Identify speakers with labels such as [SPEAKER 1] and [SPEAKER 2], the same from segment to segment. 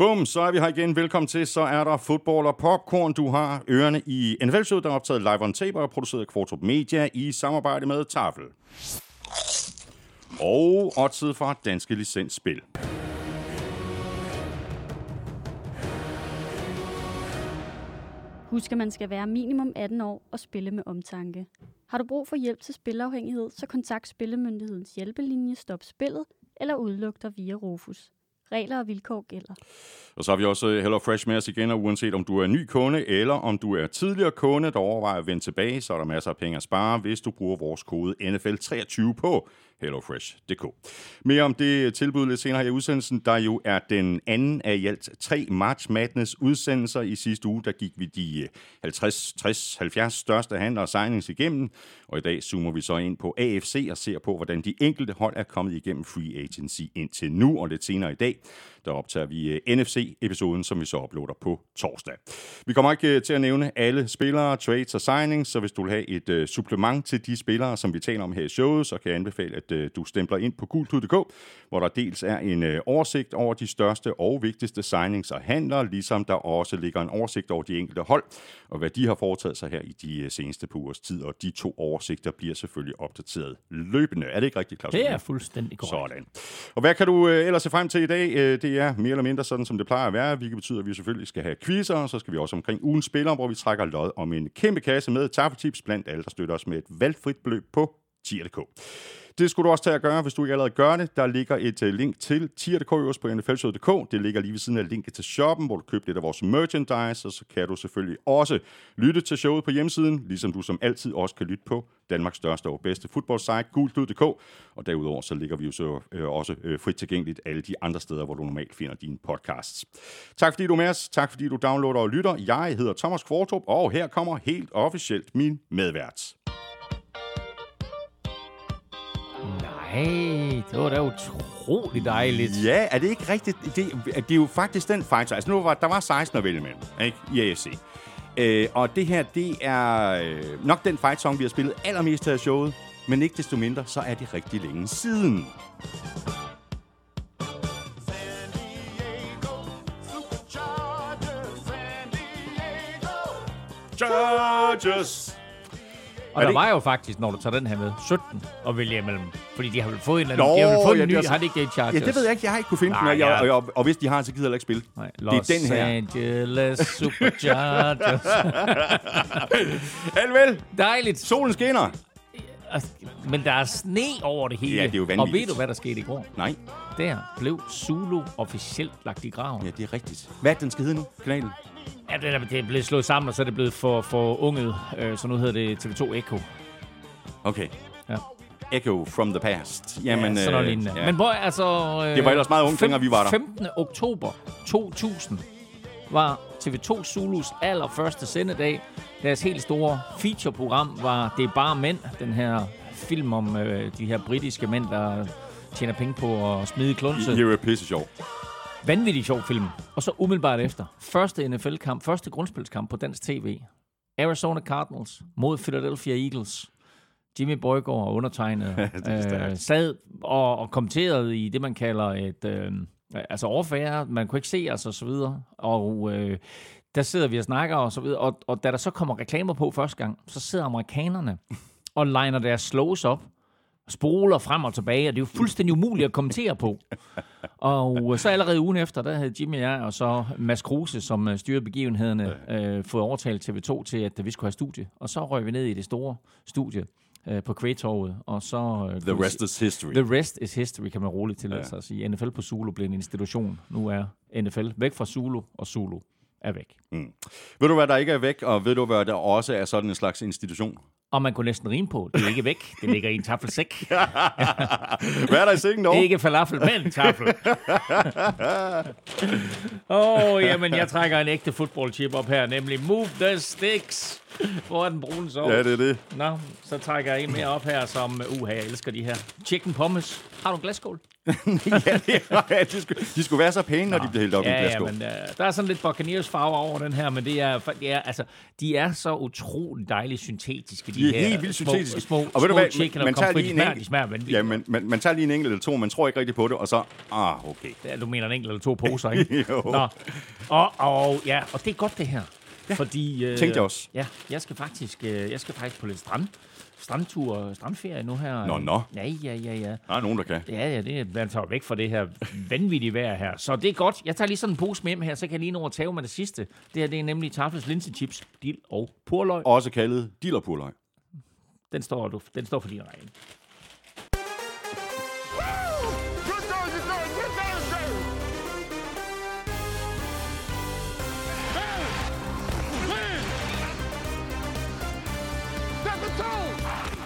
[SPEAKER 1] Bum, så er vi her igen. Velkommen til. Så er der fodbold og popcorn. Du har ørerne i NFL-showet, der er optaget live on tape og produceret af Kvartrup Media i samarbejde med Tafel. Og oddset fra Danske Licensspil.
[SPEAKER 2] Husk, at man skal være minimum 18 år og spille med omtanke. Har du brug for hjælp til spilafhængighed, så kontakt Spillemyndighedens hjælpelinje Stop Spillet eller udluk dig via Rufus. Regler og vilkår gælder.
[SPEAKER 1] Og så har vi også øh, Hello Fresh med os igen, og uanset om du er ny kunde, eller om du er tidligere kunde, der overvejer at vende tilbage, så er der masser af penge at spare, hvis du bruger vores kode NFL23 på hellofresh.dk. Mere om det tilbud lidt senere her i udsendelsen, der jo er den anden af i alt tre March Madness udsendelser. I sidste uge, der gik vi de 50, 60, 70 største handler og signings igennem, og i dag zoomer vi så ind på AFC og ser på, hvordan de enkelte hold er kommet igennem free agency indtil nu, og lidt senere i dag, der optager vi uh, NFC-episoden, som vi så uploader på torsdag. Vi kommer ikke uh, til at nævne alle spillere, trades og signings, så hvis du vil have et uh, supplement til de spillere, som vi taler om her i showet, så kan jeg anbefale, at du stempler ind på gultud.dk, hvor der dels er en oversigt over de største og vigtigste signings og handler, ligesom der også ligger en oversigt over de enkelte hold, og hvad de har foretaget sig her i de seneste par ugers tid, og de to oversigter bliver selvfølgelig opdateret løbende. Er det ikke rigtigt, Claus?
[SPEAKER 3] Det er fuldstændig korrekt.
[SPEAKER 1] Sådan. Og hvad kan du ellers se frem til i dag? Uh, det er mere eller mindre sådan, som det plejer at være, hvilket betyder, at vi selvfølgelig skal have quizzer, og så skal vi også omkring ugen spiller, hvor vi trækker lod om en kæmpe kasse med taffeltips blandt alle, der støtter os med et valgfrit beløb på tier.dk. Det skulle du også tage at gøre, hvis du ikke allerede gør det. Der ligger et øh, link til tier.dk på nflshowet.dk. Det ligger lige ved siden af linket til shoppen, hvor du køber lidt af vores merchandise, og så kan du selvfølgelig også lytte til showet på hjemmesiden, ligesom du som altid også kan lytte på Danmarks største og bedste fodboldsite, gultud.dk. Og derudover så ligger vi jo så øh, også øh, frit tilgængeligt alle de andre steder, hvor du normalt finder dine podcasts. Tak fordi du er med os. Tak fordi du downloader og lytter. Jeg hedder Thomas Kvartrup, og her kommer helt officielt min medvært.
[SPEAKER 3] Nej, det var da utrolig dejligt.
[SPEAKER 1] Ja, er det ikke rigtigt? Det, det er jo faktisk den fight. Altså nu var der var 16 at vælge imellem, ikke? I AFC. Øh, og det her, det er øh, nok den fight song, vi har spillet allermest af showet. Men ikke desto mindre, så er det rigtig længe siden. Chargers!
[SPEAKER 3] Og
[SPEAKER 1] Er
[SPEAKER 3] der
[SPEAKER 1] det-
[SPEAKER 3] var jo faktisk, når du tager den her med, 17 at vælge imellem. Fordi de har vel fået en eller anden, de har vel fået
[SPEAKER 1] ja,
[SPEAKER 3] en ny,
[SPEAKER 1] det
[SPEAKER 3] har de ikke det i Chargers?
[SPEAKER 1] Ja, det ved jeg ikke. Jeg har ikke kunne finde den,
[SPEAKER 3] Nej,
[SPEAKER 1] og, jeg, og, og, og hvis de har, så gider jeg ikke spille.
[SPEAKER 3] Nej,
[SPEAKER 1] Det er
[SPEAKER 3] Los
[SPEAKER 1] den her.
[SPEAKER 3] Angeles Superchargers.
[SPEAKER 1] Alvel,
[SPEAKER 3] Dejligt.
[SPEAKER 1] solen skinner.
[SPEAKER 3] Men der er sne over det hele.
[SPEAKER 1] Ja, det er jo
[SPEAKER 3] Og
[SPEAKER 1] vanvittigt.
[SPEAKER 3] ved du, hvad der skete i går?
[SPEAKER 1] Nej,
[SPEAKER 3] Der blev Zulu officielt lagt i graven.
[SPEAKER 1] ja, det er rigtigt. Hvad den skal hedde nu, kanalen?
[SPEAKER 3] Ja, det er, blevet slået sammen, og så er det blevet for, for unget. Øh, så nu hedder det TV2 Echo.
[SPEAKER 1] Okay.
[SPEAKER 3] Ja.
[SPEAKER 1] Echo from the past. Jamen,
[SPEAKER 3] ja, sådan noget
[SPEAKER 1] øh,
[SPEAKER 3] lignende.
[SPEAKER 1] ja.
[SPEAKER 3] Men hvor, altså... Øh,
[SPEAKER 1] Det var ellers meget unge, dengang vi var der.
[SPEAKER 3] 15. oktober 2000 var TV2 Zulus allerførste sendedag. Deres helt store featureprogram var Det er bare mænd. Den her film om øh, de her britiske mænd, der tjener penge på at smide klunse.
[SPEAKER 1] Det er jo pisse sjov.
[SPEAKER 3] Vanvittig sjov film. Og så umiddelbart efter. Første NFL-kamp, første grundspilskamp på dansk tv. Arizona Cardinals mod Philadelphia Eagles. Jimmy Borgård og undertegnet
[SPEAKER 1] er
[SPEAKER 3] øh, sad og, og kommenterede i det, man kalder et... Øh, altså overfærd, man kunne ikke se os og så videre. Og øh, der sidder vi og snakker og så videre. Og, og da der så kommer reklamer på første gang, så sidder amerikanerne og liner deres slows op spoler frem og tilbage, og det er jo fuldstændig umuligt at kommentere på. Og så allerede ugen efter, der havde Jimmy og jeg, og så Mads Kruse, som øh, styrede begivenhederne, øh, fået overtalt TV2 til, at vi skulle have studie. Og så røg vi ned i det store studie øh, på Kvægtorvet, og så... Øh,
[SPEAKER 1] The rest is history.
[SPEAKER 3] The rest is history, kan man roligt tillade sig at sige. NFL på Zulu blev en institution. Nu er NFL væk fra Zulu, og Zulu er væk.
[SPEAKER 1] Ved du, hvad der ikke er væk, og ved du, hvad der også er sådan en slags institution?
[SPEAKER 3] Og man kunne næsten rime på, det er ikke væk, det ligger i en taffelsæk.
[SPEAKER 1] Hvad er der i sengen dog?
[SPEAKER 3] Ikke falafel, men taffel. Åh, oh, jamen, jeg trækker en ægte fodboldchip op her, nemlig Move the Sticks. Hvor er den brune sovs?
[SPEAKER 1] Ja, det er det.
[SPEAKER 3] Nå, så trækker jeg en mere op her, som... Uha, jeg elsker de her. Chicken pommes. Har du en glasskål?
[SPEAKER 1] ja, det er, ja, de, skulle, de skulle være så pæne, når de bliver helt op i en
[SPEAKER 3] Ja, ja,
[SPEAKER 1] glasskål.
[SPEAKER 3] men uh, der er sådan lidt Buccaneers farve over den her, men det er, det er, altså, de er så utroligt dejligt syntetiske, de,
[SPEAKER 1] De er
[SPEAKER 3] her
[SPEAKER 1] helt vildt
[SPEAKER 3] små,
[SPEAKER 1] syntetiske.
[SPEAKER 3] små,
[SPEAKER 1] Og ved
[SPEAKER 3] små
[SPEAKER 1] du hvad,
[SPEAKER 3] chicken
[SPEAKER 1] man
[SPEAKER 3] og
[SPEAKER 1] tager
[SPEAKER 3] pommes
[SPEAKER 1] lige
[SPEAKER 3] frites.
[SPEAKER 1] en
[SPEAKER 3] De
[SPEAKER 1] enkelt-
[SPEAKER 3] smager vanvittigt.
[SPEAKER 1] Ja, men man, man tager lige en enkelt eller to, man tror ikke rigtigt på det, og så, ah, okay.
[SPEAKER 3] Ja, du mener en enkelt eller to poser, ikke?
[SPEAKER 1] Jo.
[SPEAKER 3] Nå. Og, og, ja, og det er godt, det her. Ja. Fordi, øh,
[SPEAKER 1] Tænkte jeg også.
[SPEAKER 3] Ja, jeg skal faktisk, øh, jeg skal faktisk på lidt strand. Strandtur, strandferie nu her.
[SPEAKER 1] Nå, nå.
[SPEAKER 3] Ja, ja, ja, ja.
[SPEAKER 1] Der er nogen, der kan.
[SPEAKER 3] Ja, ja, det er, man tager væk fra det her vanvittige vejr her. Så det er godt. Jeg tager lige sådan en pose med hjem her, så kan jeg lige nå at tage med det sidste. Det her, det er nemlig Tafels linsechips, dild og purløg.
[SPEAKER 1] Også kaldet dillerpurløg.
[SPEAKER 3] Den står, du, den står for din regning.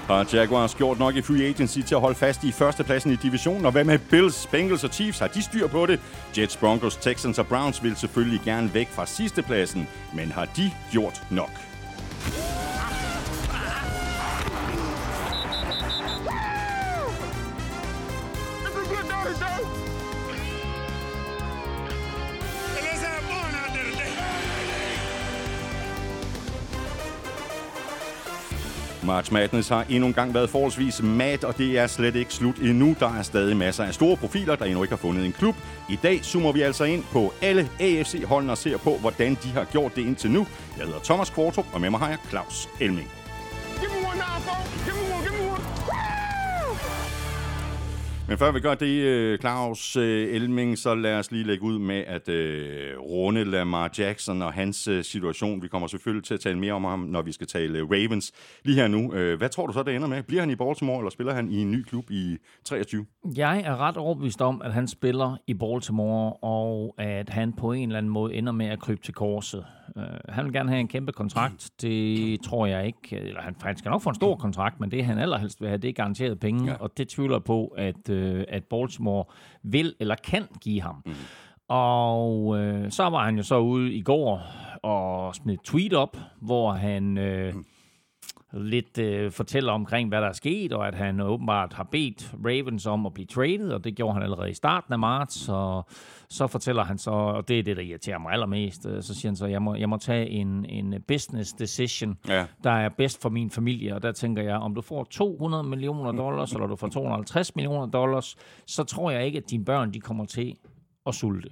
[SPEAKER 1] Har Jaguars gjort nok i free agency til at holde fast i førstepladsen i divisionen? Og hvad med Bills, Bengals og Chiefs? Har de styr på det? Jets, Broncos, Texans og Browns vil selvfølgelig gerne væk fra sidstepladsen. Men har de gjort nok? March Madness har endnu en gang været forholdsvis mat, og det er slet ikke slut endnu. Der er stadig masser af store profiler, der endnu ikke har fundet en klub. I dag zoomer vi altså ind på alle AFC-holdene og ser på, hvordan de har gjort det indtil nu. Jeg hedder Thomas Kvartrup, og med mig har jeg Claus Elming.
[SPEAKER 4] Give me one now,
[SPEAKER 1] Men før vi gør det, øh, Claus øh, Elming, så lad os lige lægge ud med at øh, runde Lamar Jackson og hans øh, situation. Vi kommer selvfølgelig til at tale mere om ham, når vi skal tale øh, Ravens. Lige her nu, øh, hvad tror du så, det ender med? Bliver han i Baltimore, eller spiller han i en ny klub i 23?
[SPEAKER 3] Jeg er ret overbevist om, at han spiller i Baltimore, og at han på en eller anden måde ender med at krybe til korset. Uh, han vil gerne have en kæmpe kontrakt. Det tror jeg ikke. Eller han, han skal nok få en stor kontrakt, men det han allerhelst vil have, det er garanteret penge.
[SPEAKER 1] Ja.
[SPEAKER 3] Og det tvivler på, at, uh, at Baltimore vil eller kan give ham. Mm. Og øh, så var han jo så ude i går og smed et tweet op, hvor han øh, lidt øh, fortæller omkring, hvad der er sket, og at han åbenbart har bedt Ravens om at blive traded, og det gjorde han allerede i starten af marts, og så fortæller han så, og det er det, der irriterer mig allermest, øh, så siger han så, jeg må, jeg må tage en, en business decision,
[SPEAKER 1] Ja.
[SPEAKER 3] der er bedst for min familie, og der tænker jeg, om du får 200 millioner dollars, eller du får 250 millioner dollars, så tror jeg ikke, at dine børn, de kommer til at sulte.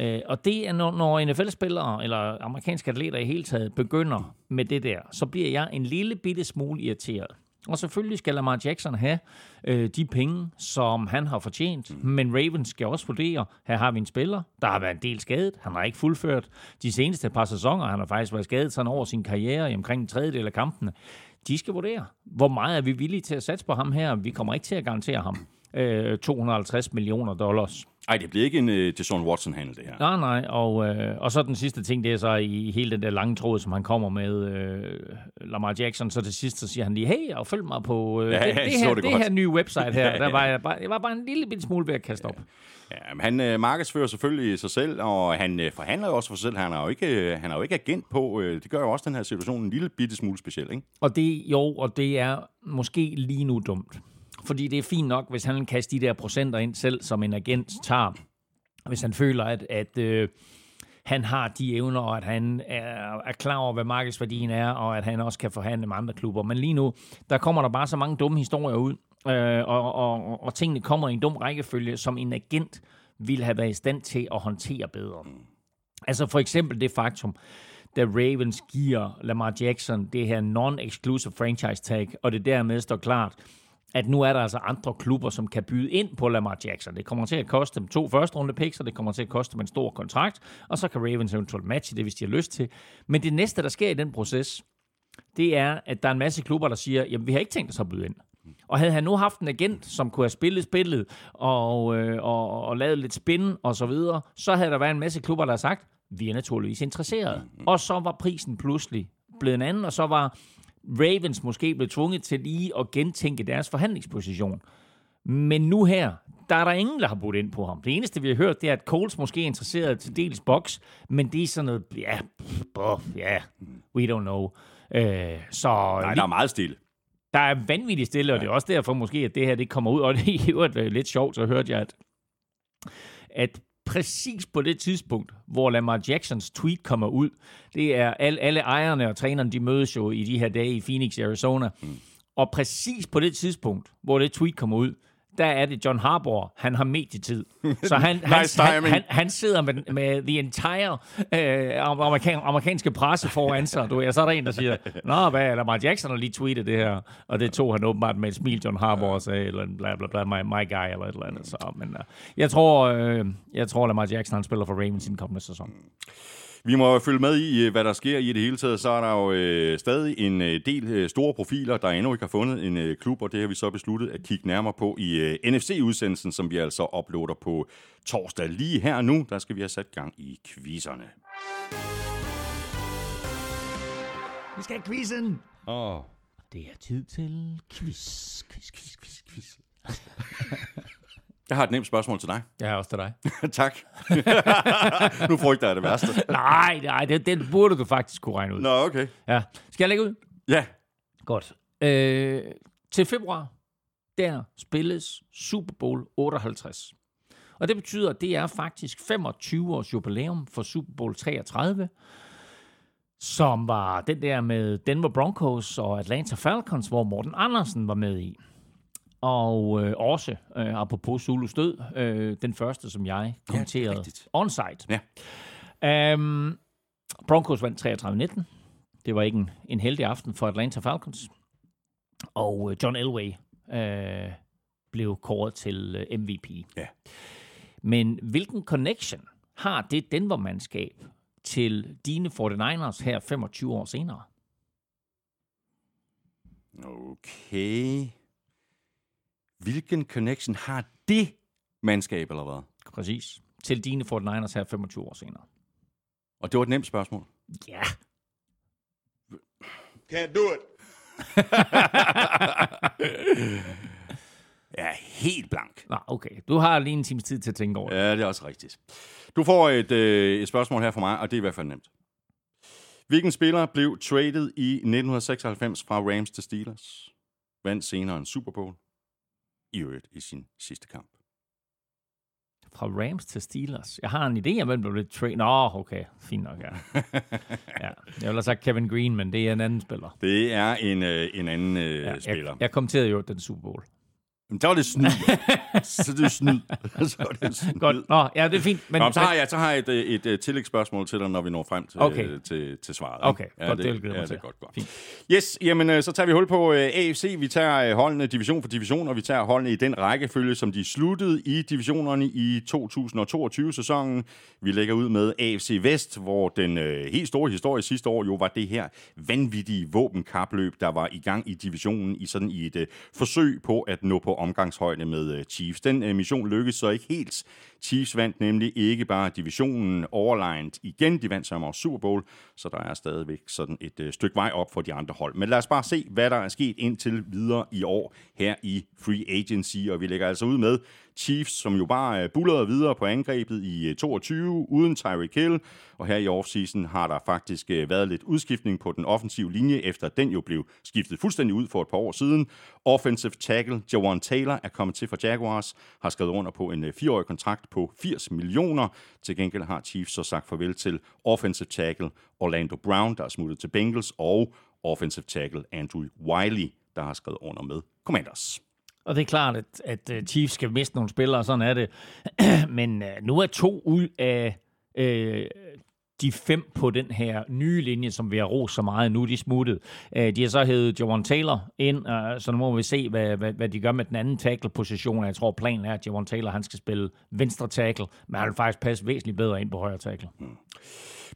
[SPEAKER 3] Øh, og det er, når, når NFL-spillere, eller amerikanske atleter i hele taget, begynder med det der, så bliver jeg en lille bitte smule irriteret. Og selvfølgelig skal Lamar Jackson have øh, de penge, som han har fortjent. Mm. Men Ravens skal også vurdere, her har vi en spiller, der har været en del skadet. Han har ikke fuldført de seneste par sæsoner. Han har faktisk været skadet sådan over sin karriere i omkring en tredjedel af kampene. De skal vurdere, hvor meget er vi villige til at satse på ham her. Vi kommer ikke til at garantere ham øh, 250 millioner dollars.
[SPEAKER 1] Ej, det bliver ikke en uh, Deshaun Watson-handel, det her.
[SPEAKER 3] Nej, nej, og, øh, og så den sidste ting, det er så i hele den der lange tråd, som han kommer med, øh, Lamar Jackson, så til sidst, så siger han lige, hey, og følg mig på øh,
[SPEAKER 1] Ja,
[SPEAKER 3] det, det, her,
[SPEAKER 1] det
[SPEAKER 3] det, her nye website her. Der var jeg, bare, jeg var bare en lille smule ved at kaste op.
[SPEAKER 1] Ja, men han øh, markedsfører selvfølgelig sig selv, og han øh, forhandler jo også for sig selv. Han er jo ikke, øh, han er jo ikke agent på. Øh, det gør jo også den her situation en lille bitte smule speciel, ikke?
[SPEAKER 3] Og det, jo, og det er måske lige nu dumt. Fordi det er fint nok, hvis han vil kaste de der procenter ind selv, som en agent tager. Hvis han føler, at, at øh, han har de evner, og at han er, er klar over, hvad markedsværdien er, og at han også kan forhandle med andre klubber. Men lige nu, der kommer der bare så mange dumme historier ud, øh, og, og, og, og tingene kommer i en dum rækkefølge, som en agent ville have været i stand til at håndtere bedre. Altså for eksempel det faktum, da Ravens giver Lamar Jackson det her non-exclusive franchise tag, og det dermed står klart, at nu er der altså andre klubber, som kan byde ind på Lamar Jackson. Det kommer til at koste dem to første runde picks, og det kommer til at koste dem en stor kontrakt, og så kan Ravens eventuelt matche det, hvis de har lyst til. Men det næste, der sker i den proces, det er, at der er en masse klubber, der siger, jamen vi har ikke tænkt os at byde ind. Og havde han nu haft en agent, som kunne have spillet spillet og, øh, og, og lavet lidt spin og så videre, så havde der været en masse klubber, der har sagt, vi er naturligvis interesserede. Og så var prisen pludselig blevet en anden, og så var Ravens måske blevet tvunget til lige at gentænke deres forhandlingsposition. Men nu her, der er der ingen, der har budt ind på ham. Det eneste, vi har hørt, det er, at Coles måske er interesseret til dels box, men det er sådan noget, ja, boh, ja, we don't know. Øh, så
[SPEAKER 1] Nej, der er meget stille.
[SPEAKER 3] der er vanvittigt stille, og det er også derfor måske, at det her det kommer ud. Og det er jo øh, lidt sjovt, så hørte jeg, at, at præcis på det tidspunkt, hvor Lamar Jacksons tweet kommer ud, det er alle, alle ejerne og trænerne, de mødes jo i de her dage i Phoenix, Arizona. Mm. Og præcis på det tidspunkt, hvor det tweet kommer ud, der er det John Harbour, han har medietid. Så han, han,
[SPEAKER 1] Nice
[SPEAKER 3] han, han, han sidder med, med the entire øh, amerikan, amerikanske presse foran sig. Du, og så er der en, der siger, Nå, hvad, Lamar Jackson har lige tweetet det her. Og det tog han åbenbart med et smil, John Harbour og sagde, eller bla bla bla, my, my guy, eller et eller andet. Så, men uh, jeg tror, øh, jeg tror, Lamar Jackson, han spiller for Ravens i den kommende sæson.
[SPEAKER 1] Vi må følge med i, øh, hvad der sker i det hele taget. Så er der jo øh, stadig en øh, del øh, store profiler, der endnu ikke har fundet en øh, klub, og det har vi så besluttet at kigge nærmere på i øh, NFC-udsendelsen, som vi altså uploader på torsdag. Lige her nu, der skal vi have sat gang i quizzerne.
[SPEAKER 3] Vi skal have quizzen!
[SPEAKER 1] Åh,
[SPEAKER 3] Det er tid til quiz, quiz, quiz, quiz, quiz.
[SPEAKER 1] jeg har et nemt spørgsmål til dig.
[SPEAKER 3] Jeg er også til dig.
[SPEAKER 1] tak. nu frygter jeg det værste.
[SPEAKER 3] nej, nej, det, det burde du faktisk kunne regne ud.
[SPEAKER 1] Nå, okay.
[SPEAKER 3] Ja. Skal jeg lægge ud?
[SPEAKER 1] Ja,
[SPEAKER 3] Godt. Øh, til februar, der spilles Super Bowl 58. Og det betyder, at det er faktisk 25 års jubilæum for Super Bowl 33, som var den der med Denver Broncos og Atlanta Falcons, hvor Morten Andersen var med i. Og øh, også, øh, apropos Zulus død, øh, den første, som jeg kommenterede
[SPEAKER 1] rigtigt.
[SPEAKER 3] onsite.
[SPEAKER 1] Ja.
[SPEAKER 3] Um, Broncos vandt 33-19. Det var ikke en, en heldig aften for Atlanta Falcons. Og øh, John Elway øh, blev kåret til øh, MVP.
[SPEAKER 1] Ja.
[SPEAKER 3] Men hvilken connection har det Denver-mandskab til dine 49ers her 25 år senere?
[SPEAKER 1] okay. Hvilken connection har det mandskab, eller hvad?
[SPEAKER 3] Præcis. Til dine 49ers her 25 år senere.
[SPEAKER 1] Og det var et nemt spørgsmål.
[SPEAKER 3] Ja.
[SPEAKER 4] Can't do it.
[SPEAKER 1] Jeg er helt blank.
[SPEAKER 3] Nå, okay. Du har lige en times tid til at tænke over det.
[SPEAKER 1] Ja, det er også rigtigt. Du får et, øh, et spørgsmål her fra mig, og det er i hvert fald nemt. Hvilken spiller blev traded i 1996 fra Rams til Steelers? Vandt senere en Super Bowl. I øvrigt i sin sidste kamp.
[SPEAKER 3] Fra Rams til Steelers. Jeg har en idé om, hvem der blev trade. Nå, okay. Fint nok, ja. ja. Jeg ville have sagt Kevin Green, men det er en anden spiller.
[SPEAKER 1] Det er en, øh, en anden øh,
[SPEAKER 3] Ja,
[SPEAKER 1] spiller.
[SPEAKER 3] jeg, jeg kommenterede jo den Super Bowl.
[SPEAKER 1] Men der var det snyd. så det er snyd. så var det snyd.
[SPEAKER 3] Godt. Nå, ja, det er fint. Men,
[SPEAKER 1] Nå, så har jeg, så har jeg et, øh, et, et tillægsspørgsmål til dig, når vi når frem til,
[SPEAKER 3] Okay.
[SPEAKER 1] til, til svaret.
[SPEAKER 3] Okay,
[SPEAKER 1] ikke?
[SPEAKER 3] godt, det
[SPEAKER 1] det, ja, det er
[SPEAKER 3] til.
[SPEAKER 1] godt, godt.
[SPEAKER 3] Fint.
[SPEAKER 1] Yes, jamen øh, så tager vi hul på øh, AFC. Vi tager øh, holdene division for division, og vi tager holdene i den rækkefølge, som de sluttede i divisionerne i 2022-sæsonen. Vi lægger ud med AFC Vest, hvor den øh, helt store historie sidste år jo var det her vanvittige våbenkapløb, der var i gang i divisionen i sådan i et øh, forsøg på at nå på omgangshøjde med øh, Chiefs. Den øh, mission lykkedes så ikke helt. Chiefs vandt nemlig ikke bare divisionen overlegnet igen, de vandt sammen også Super Bowl, så der er stadigvæk sådan et øh, stykke vej op for de andre hold. Men lad os bare se, hvad der er sket indtil videre i år her i Free Agency, og vi lægger altså ud med Chiefs, som jo bare øh, bullerede videre på angrebet i øh, 22 uden Tyreek Hill, og her i offseason har der faktisk øh, været lidt udskiftning på den offensive linje, efter den jo blev skiftet fuldstændig ud for et par år siden. Offensive tackle Jawan Taylor er kommet til for Jaguars, har skrevet under på en fireårig kontrakt på 80 millioner. Til gengæld har Chiefs så sagt farvel til offensive tackle Orlando Brown, der er smuttet til Bengals, og offensive tackle Andrew Wiley, der har skrevet under med Commanders.
[SPEAKER 3] Og det er klart, at, at øh, Chiefs skal miste nogle spillere, sådan er det. Men øh, nu er to ud af uh, de fem på den her nye linje, som vi har rost så meget, nu de smuttet. Uh, de har så hævet Javon Taylor ind, øh, så nu må vi se, hvad, hvad, hvad de gør med den anden tackle-position. Jeg tror, planen er, at Javon Taylor han skal spille venstre tackle, men han vil faktisk passe væsentligt bedre ind på højre tackle.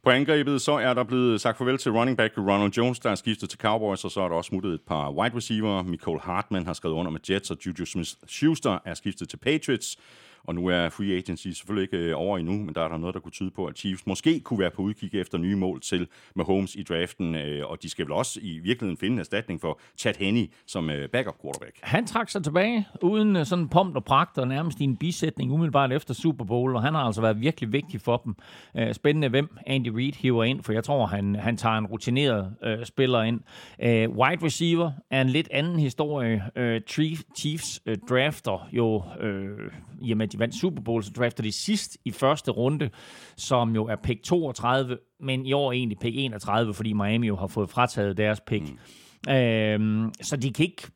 [SPEAKER 1] På angrebet så er der blevet sagt farvel til running back Ronald Jones, der er skiftet til Cowboys, og så er der også smuttet et par wide receiver. Nicole Hartman har skrevet under med Jets, og Juju Smith-Schuster er skiftet til Patriots. Og nu er free agency selvfølgelig ikke øh, over endnu, men der er der noget, der kunne tyde på, at Chiefs måske kunne være på udkig efter nye mål til Mahomes i draften, øh, og de skal vel også i virkeligheden finde en erstatning for Chad Henney som øh, backup quarterback.
[SPEAKER 3] Han trak sig tilbage uden sådan pomp og pragt og nærmest i en bisætning umiddelbart efter Super Bowl, og han har altså været virkelig vigtig for dem. Spændende, hvem Andy Reid hiver ind, for jeg tror, han, han tager en rutineret øh, spiller ind. Øh, wide receiver er en lidt anden historie. Øh, Chiefs øh, drafter jo, øh, jamen, de vandt Super Bowl, så drafter de sidst i første runde, som jo er pick 32, men i år egentlig pick 31, fordi Miami jo har fået frataget deres pick. Mm. Øh, så de kan ikke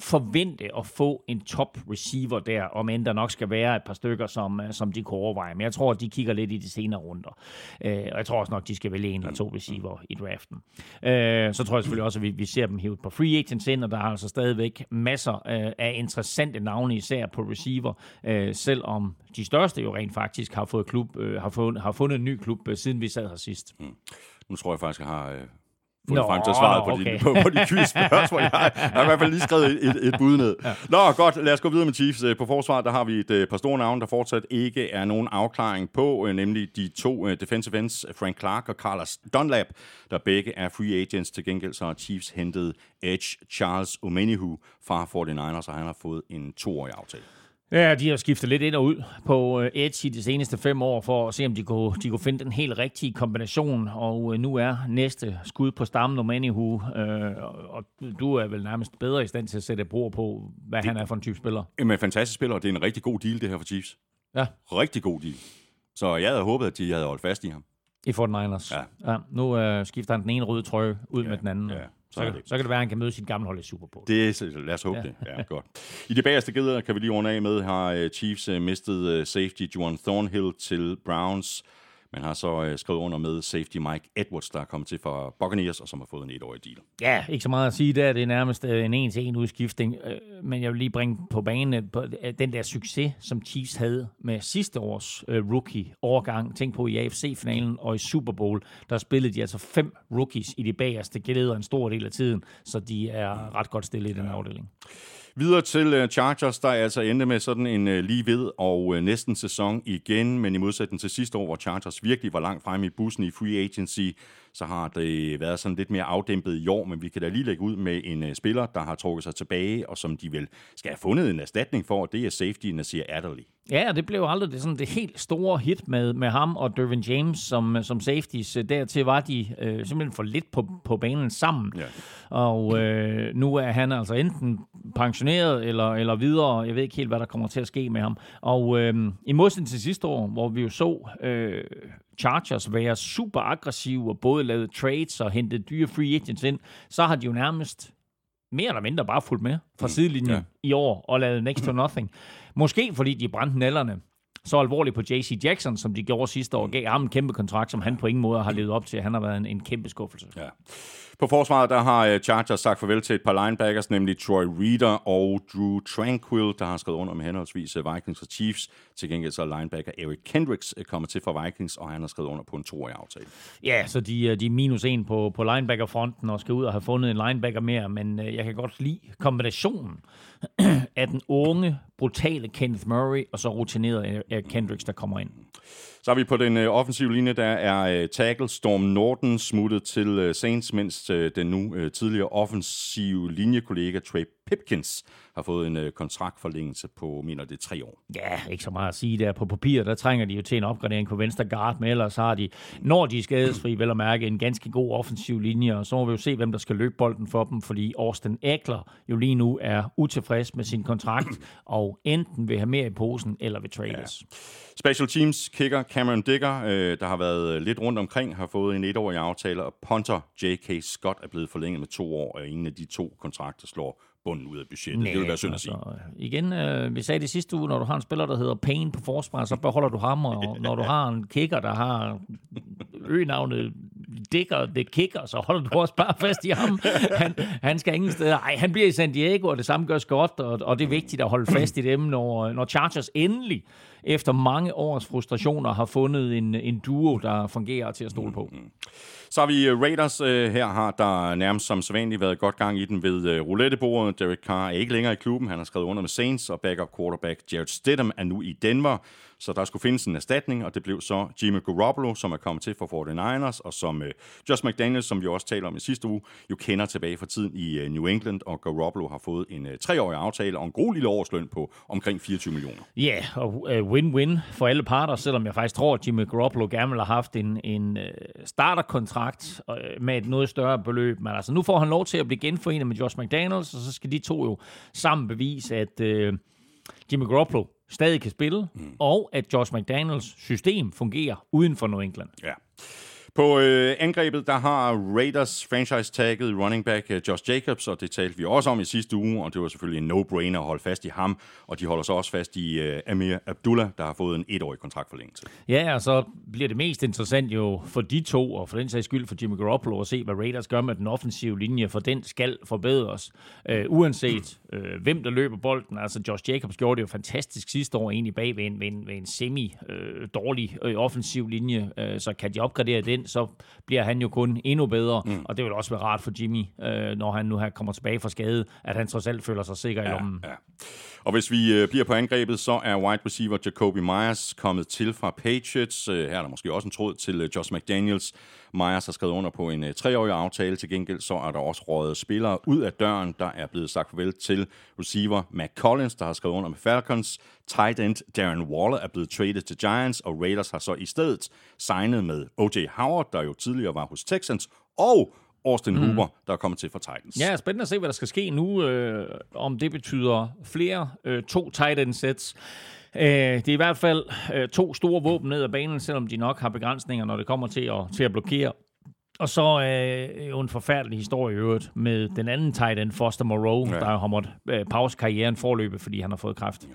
[SPEAKER 3] forvente at få en top receiver der, om end der nok skal være et par stykker, som, øh, som de kan overveje. Men jeg tror, at de kigger lidt i de senere runder. Øh, og jeg tror også nok, de skal vælge en eller to receiver i draften. Øh, så tror jeg selvfølgelig også, at vi, vi ser dem hivet på free agents ind, og der er altså stadigvæk masser øh, af interessante navne, især på receiver, øh, selvom de største jo rent faktisk har fået, klub, øh, har fundet, har fundet en ny klub, øh, siden vi sad her sidst. Mm.
[SPEAKER 1] Nu tror jeg faktisk, jeg har... Øh fundet frem til svaret på, okay. de, på, på de quiz-spørgsmål. Jeg, har, jeg har i hvert fald lige skrevet et, et bud ned. Ja. Nå, godt. Lad os gå videre med Chiefs. På forsvaret, der har vi et øh, par store navne, der fortsat ikke er nogen afklaring på, øh, nemlig de to øh, defensive ends, Frank Clark og Carlos Dunlap, der begge er free agents. Til gengæld så har Chiefs hentet Edge Charles Omenihu fra 49ers, og han har fået en toårig aftale.
[SPEAKER 3] Ja, de har skiftet lidt ind og ud på øh, Edge i de seneste fem år, for at se, om de kunne, de kunne finde den helt rigtige kombination. Og øh, nu er næste skud på stammen, Omanihu, øh, og du er vel nærmest bedre i stand til at sætte brug på, hvad det, han er for en type spiller.
[SPEAKER 1] Jamen, fantastisk spiller. Det er en rigtig god deal, det her for Chiefs.
[SPEAKER 3] Ja.
[SPEAKER 1] Rigtig god deal. Så jeg havde håbet, at de havde holdt fast i ham.
[SPEAKER 3] I 49ers. Ja. ja nu øh, skifter han den ene røde trøje ud ja. med den anden. Ja. Så, kan, så kan det være, at han kan møde sit gamle hold i Super Bowl.
[SPEAKER 1] Det, lad os håbe ja. det. Ja, godt. I de bagerste gider kan vi lige runde af med, har øh, Chiefs øh, mistet øh, safety Juan Thornhill til Browns. Man har så øh, skrevet under med safety Mike Edwards, der er kommet til fra Buccaneers, og som har fået en etårig deal.
[SPEAKER 3] Ja, ikke så meget at sige der. Det er nærmest øh, en en-til-en udskiftning. Øh, men jeg vil lige bringe på banen på den der succes, som Chiefs havde med sidste års rookie-overgang. Tænk på i AFC-finalen og i Super Bowl, der spillede de altså fem rookies i de bagerste glæder en stor del af tiden, så de er ret godt stillet i den afdeling.
[SPEAKER 1] Videre til øh, Chargers, der altså endte med sådan en øh, lige ved og øh, næsten sæson igen, men i modsætning til sidste år, hvor Chargers virkelig var langt fremme i bussen i free agency, så har det været sådan lidt mere afdæmpet i år, men vi kan da lige lægge ud med en spiller, der har trukket sig tilbage, og som de vel skal have fundet en erstatning for, og det er safety Nasir Adderley.
[SPEAKER 3] Ja, det blev aldrig det, sådan det helt store hit med, med ham og Dervin James som, som safeties. Dertil var de øh, simpelthen for lidt på, på banen sammen. Ja. Og øh, nu er han altså enten pensioneret eller, eller videre. Jeg ved ikke helt, hvad der kommer til at ske med ham. Og øh, i modsætning til sidste år, hvor vi jo så øh, Chargers være super aggressive og både lavede trades og hentede dyre free agents ind, så har de jo nærmest mere eller mindre bare fulgt med fra mm, sidelinjen ja. i år og lavet next to nothing. Måske fordi de brændte nallerne så alvorligt på JC Jackson, som de gjorde sidste år, gav ham en kæmpe kontrakt, som han på ingen måde har levet op til. Han har været en, en kæmpe skuffelse. Ja.
[SPEAKER 1] På forsvaret, der har øh, Chargers sagt farvel til et par linebackers, nemlig Troy Reader og Drew Tranquil, der har skrevet under med henholdsvis øh, Vikings og Chiefs. Til gengæld så er linebacker Eric Kendricks øh, kommet til for Vikings, og han har skrevet under på en toårig aftale.
[SPEAKER 3] Ja, så de, de er minus en på, på linebackerfronten og skal ud og have fundet en linebacker mere, men jeg kan godt lide kombinationen af den unge, brutale Kenneth Murray og så rutinerede Eric Kendricks, der kommer ind.
[SPEAKER 1] Så er vi på den øh, offensive linje, der er øh, tackle Storm Norton smuttet til øh, Saints, mens øh, den nu øh, tidligere offensive linjekollega Trey Pipkins har fået en øh, kontraktforlængelse på, mener det, tre år.
[SPEAKER 3] Ja, ikke så meget at sige der. På papir, der trænger de jo til en opgradering på venstre guard, men ellers har de, når de er skadesfri, vel at mærke, en ganske god offensiv linje, og så må vi jo se, hvem der skal løbe bolden for dem, fordi Austin Eckler jo lige nu er utilfreds med sin kontrakt, og enten vil have mere i posen, eller vil trades. Ja.
[SPEAKER 1] Special Teams kicker Cameron Digger, øh, der har været lidt rundt omkring, har fået en etårig aftale, og punter J.K. Scott er blevet forlænget med to år, og ingen af de to kontrakter slår bunden ud af budgettet. Nej, det vil være synd at sige. Altså,
[SPEAKER 3] igen, øh, vi sagde det sidste uge, når du har en spiller, der hedder Payne på forsvar, så beholder du ham, og når du har en kicker, der har ø-navnet Dicker, the kicker, så holder du også bare fast i ham. Han, han skal ingen steder. Ej, han bliver i San Diego, og det samme gør Scott, og, og det er vigtigt at holde fast i dem, når, når Chargers endelig efter mange års frustrationer har fundet en, en duo, der fungerer til at stole på. Mm-hmm.
[SPEAKER 1] Så har vi øh, Raiders øh, her, har der nærmest som sædvanligt været godt gang i den ved øh, roulettebordet. Derek Carr er ikke længere i klubben. Han har skrevet under med Saints, og backup quarterback Jared Stidham er nu i Denver. Så der skulle findes en erstatning, og det blev så Jimmy Garoppolo, som er kommet til for 49ers, og som øh, Josh McDaniels, som vi også talte om i sidste uge, jo kender tilbage fra tiden i øh, New England, og Garoppolo har fået en øh, treårig aftale og en god lille årsløn på omkring 24 millioner.
[SPEAKER 3] Ja, yeah, og øh, win-win for alle parter, selvom jeg faktisk tror, at Jimmy Garoppolo gerne ville have haft en, en øh, starterkontrakt øh, med et noget større beløb. Men altså, nu får han lov til at blive genforenet med Josh McDaniels, og så skal de to jo sammen bevise, at øh, Jimmy Garoppolo stadig kan spille, mm. og at Josh McDaniels system fungerer uden for New England.
[SPEAKER 1] Ja. På øh, angrebet, der har Raiders franchise-tagget running back øh, Josh Jacobs, og det talte vi også om i sidste uge, og det var selvfølgelig en no-brainer at holde fast i ham, og de holder så også fast i øh, Amir Abdullah, der har fået en etårig kontraktforlængelse.
[SPEAKER 3] Ja, og så bliver det mest interessant jo for de to, og for den sags skyld for Jimmy Garoppolo, at se, hvad Raiders gør med den offensive linje, for den skal forbedres, øh, uanset øh, hvem der løber bolden. Altså Josh Jacobs gjorde det jo fantastisk sidste år, egentlig bag ved en, ved en, ved en semi-dårlig øh, øh, offensiv linje, øh, så kan de opgradere den, så bliver han jo kun endnu bedre, mm. og det vil også være rart for Jimmy, øh, når han nu her kommer tilbage fra skade, at han trods alt føler sig sikker ja, i lommen. Ja.
[SPEAKER 1] Og hvis vi øh, bliver på angrebet, så er wide receiver Jacoby Myers kommet til fra Patriots. Øh, her er der måske også en tråd til øh, Josh McDaniels. Myers har skrevet under på en øh, treårig aftale. Til gengæld så er der også rådet spillere ud af døren. Der er blevet sagt farvel til receiver Matt Collins, der har skrevet under med Falcons. Tight end Darren Waller er blevet traded til Giants, og Raiders har så i stedet signet med O.J. Howard, der jo tidligere var hos Texans, og Austin mm. Hooper, der er kommet til for Titans.
[SPEAKER 3] Ja, spændende at se, hvad der skal ske nu. Øh, om det betyder flere øh, to tight end sets. Øh, det er i hvert fald øh, to store våben ned ad banen, selvom de nok har begrænsninger, når det kommer til at, til at blokere. Og så øh, jo en forfærdelig historie i øvrigt med den anden tight end, Foster Moreau, ja. der har måttet øh, pause karrieren forløbe, fordi han har fået kræft. Ja.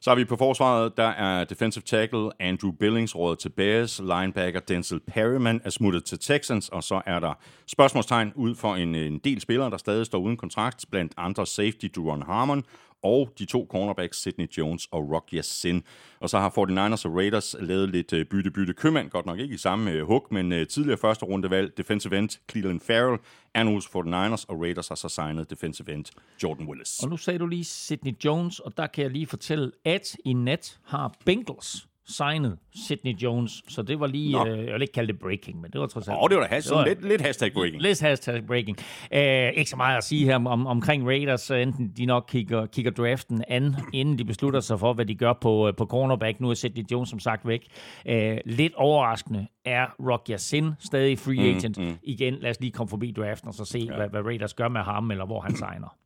[SPEAKER 1] Så har vi på forsvaret, der er defensive tackle Andrew Billings rådet til Bears, linebacker Denzel Perryman er smuttet til Texans, og så er der spørgsmålstegn ud for en, en del spillere, der stadig står uden kontrakt, blandt andre safety Duron Harmon og de to cornerbacks Sidney Jones og Rock Yassin. Og så har 49ers og Raiders lavet lidt øh, bytte-bytte købmand, godt nok ikke i samme øh, hug, men øh, tidligere første rundevalg defensive end Cleveland Farrell er nu hos 49ers, og Raiders har så signet defensive end Jordan Willis.
[SPEAKER 3] Og nu sagde du lige Sidney Jones, og der kan jeg lige fortælle, at i nat har Bengals signet Sidney Jones, så det var lige, øh, jeg vil ikke kalde det breaking, men det var trods alt...
[SPEAKER 1] Åh, det var da hashtag, lidt, lidt hashtag breaking.
[SPEAKER 3] Lidt hashtag breaking. Uh, ikke så meget at sige her om, omkring Raiders, enten de nok kigger, kigger draften an, inden de beslutter sig for, hvad de gør på, på cornerback. Nu er Sidney Jones som sagt væk. Uh, lidt overraskende er Rock Yassin stadig free mm, agent. Mm, mm. Igen, lad os lige komme forbi draften og så se, ja. hvad, hvad Raiders gør med ham, eller hvor han signer.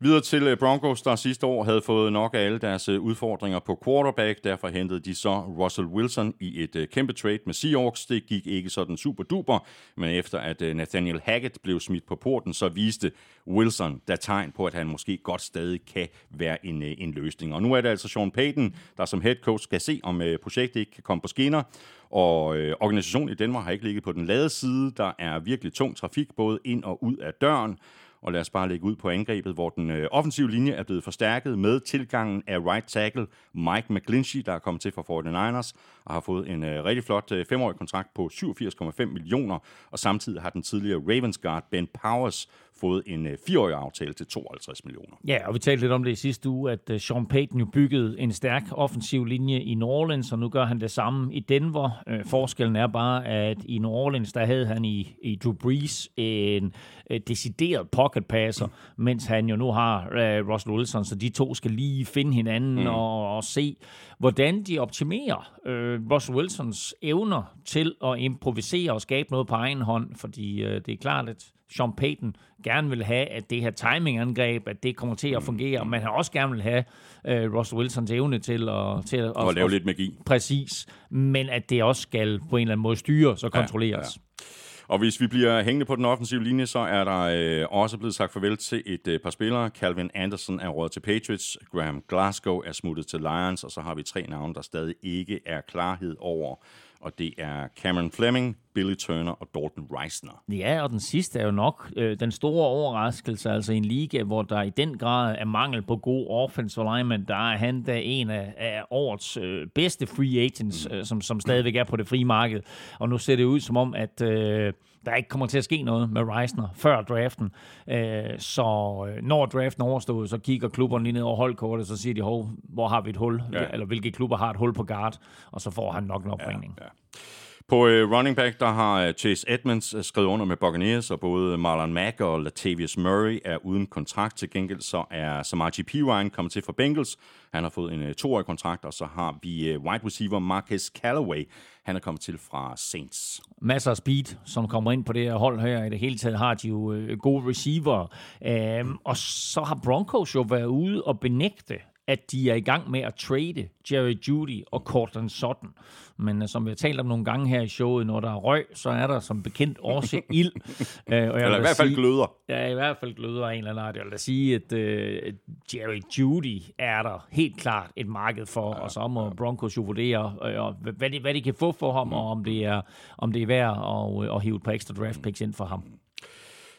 [SPEAKER 1] Videre til øh, Broncos, der sidste år havde fået nok af alle deres øh, udfordringer på quarterback. Derfor hentede de så Russell Wilson i et øh, kæmpe trade med Seahawks. Det gik ikke sådan super duper, men efter at Nathaniel Hackett blev smidt på porten, så viste Wilson der tegn på, at han måske godt stadig kan være en, en løsning. Og nu er det altså Sean Payton, der som head coach skal se, om projektet ikke kan komme på skinner. Og øh, organisationen i Danmark har ikke ligget på den lade side. Der er virkelig tung trafik både ind og ud af døren. Og lad os bare lægge ud på angrebet, hvor den øh, offensive linje er blevet forstærket med tilgangen af right tackle Mike McGlinchey, der er kommet til fra 49ers og har fået en øh, rigtig flot øh, femårig kontrakt på 87,5 millioner. Og samtidig har den tidligere Ravens guard Ben Powers fået en øh, fireårig aftale til 52 millioner.
[SPEAKER 3] Ja, og vi talte lidt om det i sidste uge, at øh, Sean Payton jo byggede en stærk offensiv linje i New Orleans, og nu gør han det samme i Denver. Øh, forskellen er bare, at i New Orleans, der havde han i, i Drew Brees en øh, decideret pocket passer, mm. mens han jo nu har øh, Russell Wilson, så de to skal lige finde hinanden mm. og, og se, hvordan de optimerer øh, Russell Wilsons evner til at improvisere og skabe noget på egen hånd, fordi øh, det er klart, at Sean Payton gerne vil have, at det her timingangreb, at det kommer til at fungere, men han også gerne vil have uh, Russell Wilsons evne til at... Til at,
[SPEAKER 1] at, at lave lidt magi.
[SPEAKER 3] Præcis, men at det også skal på en eller anden måde styres og kontrolleres. Ja, ja.
[SPEAKER 1] Og hvis vi bliver hængende på den offensive linje, så er der øh, også blevet sagt farvel til et øh, par spillere. Calvin Anderson er råd til Patriots, Graham Glasgow er smuttet til Lions, og så har vi tre navne, der stadig ikke er klarhed over. Og det er Cameron Fleming, Billy Turner og Dalton Reisner.
[SPEAKER 3] Ja, og den sidste er jo nok øh, den store overraskelse, altså en liga, hvor der i den grad er mangel på god offensive lineman. Der er han da en af, af årets øh, bedste free agents, øh, som, som stadigvæk er på det frie marked. Og nu ser det ud som om, at øh, der ikke kommer til at ske noget med Reisner før draften. Øh, så øh, når draften overstået, så kigger klubberne lige ned over holdkortet, så siger de, Hov, hvor har vi et hul? Ja. Eller hvilke klubber har et hul på guard? Og så får han nok en opringning. Ja, ja.
[SPEAKER 1] På øh, running back, der har øh, Chase Edmonds øh, skrevet under med Buccaneers, og både Marlon Mack og Latavius Murray er uden kontrakt. Til gengæld så er Samaji Pirine kommet til for Bengals. Han har fået en øh, toårig kontrakt, og så har vi øh, wide receiver Marcus Callaway. Han er kommet til fra Saints.
[SPEAKER 3] Masser af speed, som kommer ind på det her hold her. I det hele taget har de jo øh, gode receiver. Øhm, og så har Broncos jo været ude og benægte, at de er i gang med at trade Jerry Judy og Cortland Sutton. Men uh, som vi har talt om nogle gange her i showet, når der er røg, så er der som bekendt også ild.
[SPEAKER 1] uh, og jeg eller i hvert fald sige, gløder.
[SPEAKER 3] Ja, i hvert fald gløder en eller anden art. Jeg vil da sige, at uh, Jerry Judy er der helt klart et marked for, ja, og så må ja. Broncos jo vurdere, uh, hvad, de, hvad de kan få for ham, mm. og om det er, om det er værd at, at hive et par ekstra draft picks ind for ham.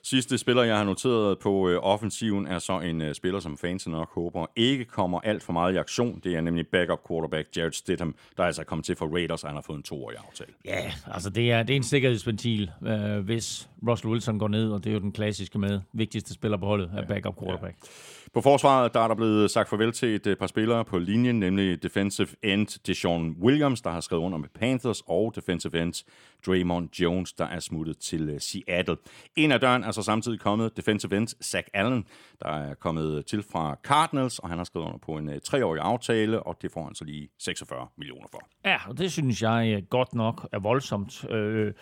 [SPEAKER 1] Sidste spiller, jeg har noteret på øh, offensiven, er så en øh, spiller, som fansen nok håber ikke kommer alt for meget i aktion. Det er nemlig backup quarterback Jared Stidham, der altså er altså kommet til for Raiders, og han har fået en toårig aftale.
[SPEAKER 3] Ja, altså det er, det er en sikkerhedsventil, øh, hvis Russell Wilson går ned, og det er jo den klassiske med vigtigste spiller på holdet, er backup quarterback. Ja.
[SPEAKER 1] På forsvaret der er der blevet sagt farvel til et øh, par spillere på linjen, nemlig defensive end Deshaun Williams, der har skrevet under med Panthers, og defensive end Draymond Jones, der er smuttet til øh, Seattle. En af døren er så samtidig kommet defensive end Zach Allen, der er kommet til fra Cardinals, og han har skrevet under på en øh, treårig aftale, og det får han så lige 46 millioner for.
[SPEAKER 3] Ja, og det synes jeg godt nok er voldsomt. Øh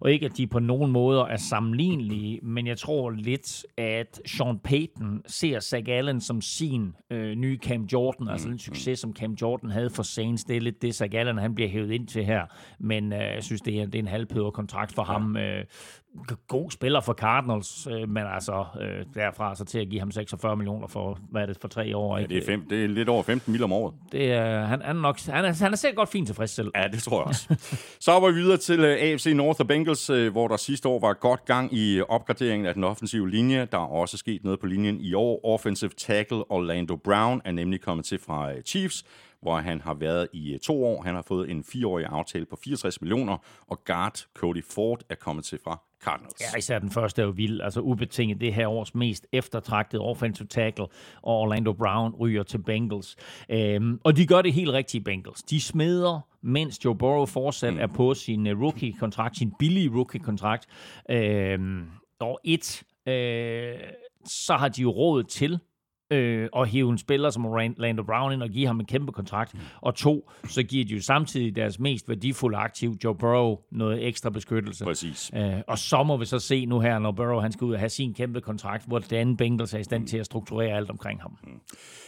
[SPEAKER 3] og ikke at de på nogen måder er sammenlignelige, men jeg tror lidt, at Sean Payton ser Zach Allen som sin øh, nye Cam Jordan, altså den succes, som Cam Jordan havde for Saints. Det er lidt det, Zach Allen han bliver hævet ind til her, men øh, jeg synes, det er, det er en halvpøder kontrakt for ham. Øh, god spiller for Cardinals, øh, men altså øh, derfra så til at give ham 46 millioner for, hvad er det, for tre år?
[SPEAKER 1] Ja, det er, fem, det er lidt over 15 mil om året.
[SPEAKER 3] Det er, han, han, er nok, han, er, han er selv godt fint tilfreds selv.
[SPEAKER 1] Ja, det tror jeg også. så var vi videre til øh, AFC North og Bengals, uh, hvor der sidste år var godt gang i opgraderingen af den offensive linje. Der er også sket noget på linjen i år. Offensive tackle Orlando Brown er nemlig kommet til fra uh, Chiefs hvor han har været i øh, to år. Han har fået en fireårig aftale på 64 millioner, og guard Cody Ford er kommet til fra Cardinals.
[SPEAKER 3] Ja, især den første er jo vild. Altså ubetinget det her års mest eftertragtede offensive tackle, og Orlando Brown ryger til Bengals. Øhm, og de gør det helt rigtigt Bengals. De smeder, mens Joe Burrow fortsat mm. er på sin uh, rookie-kontrakt, sin billige rookie-kontrakt. Øhm, og et, øh, så har de jo råd til øh, og hive en spiller som Orlando Brown ind og give ham en kæmpe kontrakt. Mm. Og to, så giver de jo samtidig deres mest værdifulde aktiv, Joe Burrow, noget ekstra beskyttelse.
[SPEAKER 1] Præcis.
[SPEAKER 3] Øh, og så må vi så se nu her, når Burrow han skal ud og have sin kæmpe kontrakt, hvordan Bengals er i stand til at strukturere alt omkring ham. Mm.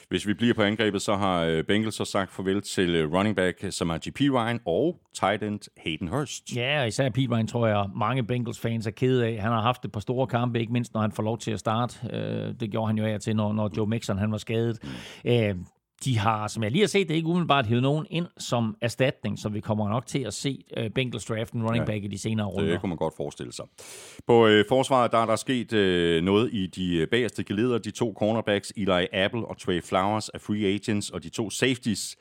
[SPEAKER 1] Hvis vi bliver på angrebet, så har øh, Bengals så sagt farvel til øh, running back Samaji P. Ryan og tight end Hayden Hurst.
[SPEAKER 3] Ja, og især P. Ryan tror jeg, mange Bengals-fans er ked af. Han har haft et par store kampe, ikke mindst når han får lov til at starte. Øh, det gjorde han jo af til, når, når Joe Mixon han var skadet. Mm. De har, som jeg lige har set, det ikke umiddelbart hævet nogen ind som erstatning, så vi kommer nok til at se uh, Bengals draft en running back ja, i de senere runder.
[SPEAKER 1] Det kunne man godt forestille sig. På uh, forsvaret der er der sket uh, noget i de bagerste geleder. De to cornerbacks, Eli Apple og Trey Flowers, er free agents, og de to safeties,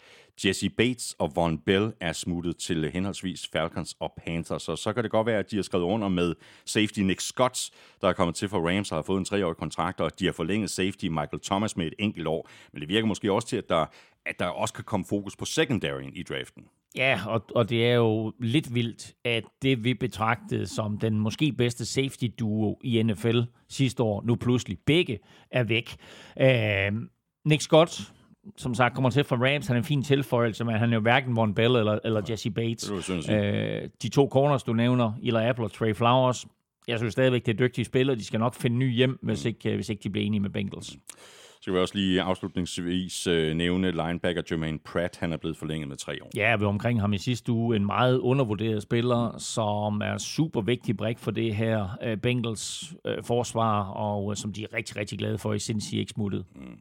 [SPEAKER 1] Jesse Bates og Von Bell er smuttet til henholdsvis Falcons og Panthers. Så så kan det godt være, at de har skrevet under med safety Nick Scott, der er kommet til for Rams og har fået en treårig kontrakt, og de har forlænget safety Michael Thomas med et enkelt år. Men det virker måske også til, at der, at der også kan komme fokus på secondaryen i draften.
[SPEAKER 3] Ja, og, og det er jo lidt vildt, at det vi betragtede som den måske bedste safety duo i NFL sidste år, nu pludselig begge er væk. Uh, Nick Scott som sagt kommer til fra Rams. Han er en fin tilføjelse, men han er jo hverken Von Bell eller, eller Jesse Bates.
[SPEAKER 1] Det øh,
[SPEAKER 3] de to corners, du nævner, Eli Apple og Trey Flowers, jeg synes stadigvæk, det er dygtige spillere. De skal nok finde ny hjem, hvis ikke, hvis ikke de bliver enige med Bengals.
[SPEAKER 1] Så vil jeg også lige afslutningsvis øh, nævne linebacker Jermaine Pratt. Han er blevet forlænget med tre år.
[SPEAKER 3] Ja, vi var omkring ham i sidste uge. En meget undervurderet spiller, som er super vigtig brik for det her øh, Bengals øh, forsvar, og øh, som de er rigtig, rigtig glade for i Cincy ikke smuttet. Mm.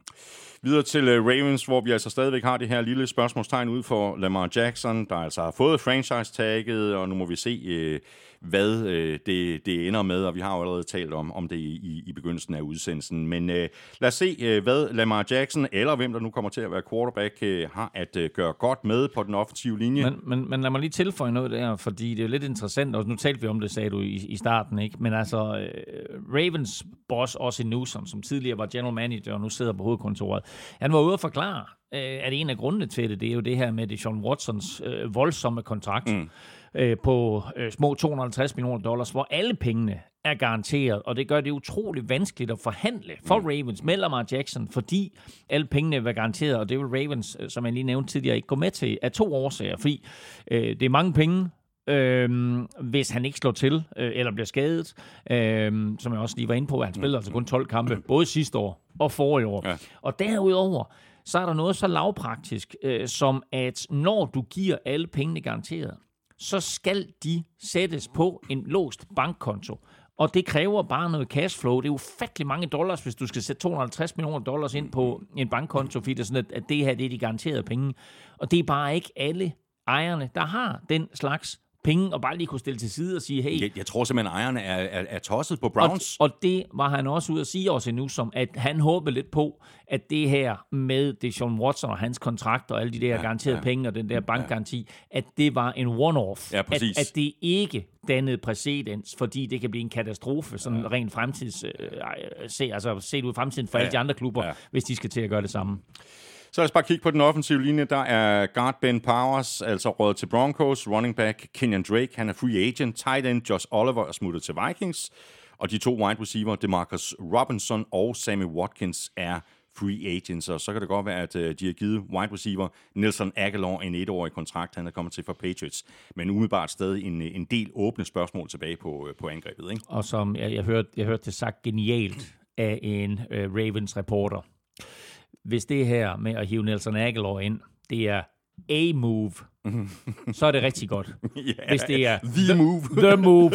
[SPEAKER 1] Videre til øh, Ravens, hvor vi altså stadigvæk har det her lille spørgsmålstegn ud for Lamar Jackson, der altså har fået franchise-tagget, og nu må vi se, øh, hvad øh, det, det ender med, og vi har jo allerede talt om, om det i, i begyndelsen af udsendelsen. Men øh, lad os se, øh, hvad Lamar Jackson, eller hvem der nu kommer til at være quarterback, øh, har at øh, gøre godt med på den offensive linje.
[SPEAKER 3] Men, men, men lad mig lige tilføje noget der, fordi det er jo lidt interessant, og nu talte vi om det, sagde du i, i starten, ikke? men altså øh, Ravens boss, også Newsom, som tidligere var general manager og nu sidder på hovedkontoret, han var ude at forklare, øh, at en af grundene til det, det er jo det her med det Sean Watsons øh, voldsomme kontrakt. Mm øh, på øh, små 250 millioner dollars, hvor alle pengene er garanteret, og det gør det utrolig vanskeligt at forhandle for mm. Ravens med Lamar Jackson, fordi alle pengene er garanteret, og det vil Ravens, øh, som jeg lige nævnte tidligere, ikke gå med til af to årsager, fordi øh, det er mange penge, øh, hvis han ikke slår til øh, eller bliver skadet, øh, som jeg også lige var inde på, han spiller altså kun 12 kampe, både sidste år og forrige år. Ja. Og derudover, så er der noget så lavpraktisk, øh, som at når du giver alle pengene garanteret, så skal de sættes på en låst bankkonto. Og det kræver bare noget cashflow. Det er ufattelig mange dollars, hvis du skal sætte 250 millioner dollars ind på en bankkonto, fordi det er sådan, at det her det er de garanterede penge. Og det er bare ikke alle ejerne, der har den slags penge, og bare lige kunne stille til side og sige, hey...
[SPEAKER 1] Jeg, jeg tror simpelthen, at ejerne er, er, er tosset på Browns.
[SPEAKER 3] Og, og det var han også ude at sige også nu, som at han håbede lidt på, at det her med det Sean Watson og hans kontrakt og alle de der ja, garanterede ja, penge og den der bankgaranti, ja. at det var en one-off.
[SPEAKER 1] Ja,
[SPEAKER 3] at, at det ikke dannede præcedens, fordi det kan blive en katastrofe, sådan ja. rent fremtids, øh, se, altså set ud i fremtiden for ja, alle de andre klubber, ja. hvis de skal til at gøre det samme.
[SPEAKER 1] Så lad os bare kigge på den offensive linje. Der er guard Ben Powers, altså råd til Broncos, running back Kenyon Drake, han er free agent, tight end Josh Oliver er smuttet til Vikings, og de to wide receiver, DeMarcus Robinson og Sammy Watkins, er free agents, og så kan det godt være, at øh, de har givet wide receiver Nelson Aguilar en etårig kontrakt, han er kommet til for Patriots, men umiddelbart stadig en, øh, en del åbne spørgsmål tilbage på, øh, på angrebet. Ikke?
[SPEAKER 3] Og som jeg, jeg, hørte, jeg hørte det sagt genialt af en uh, Ravens reporter, hvis det her med at hive Nelson Aguilar ind, det er A-move, så er det rigtig godt.
[SPEAKER 1] yeah,
[SPEAKER 3] Hvis det er
[SPEAKER 1] the move,
[SPEAKER 3] the move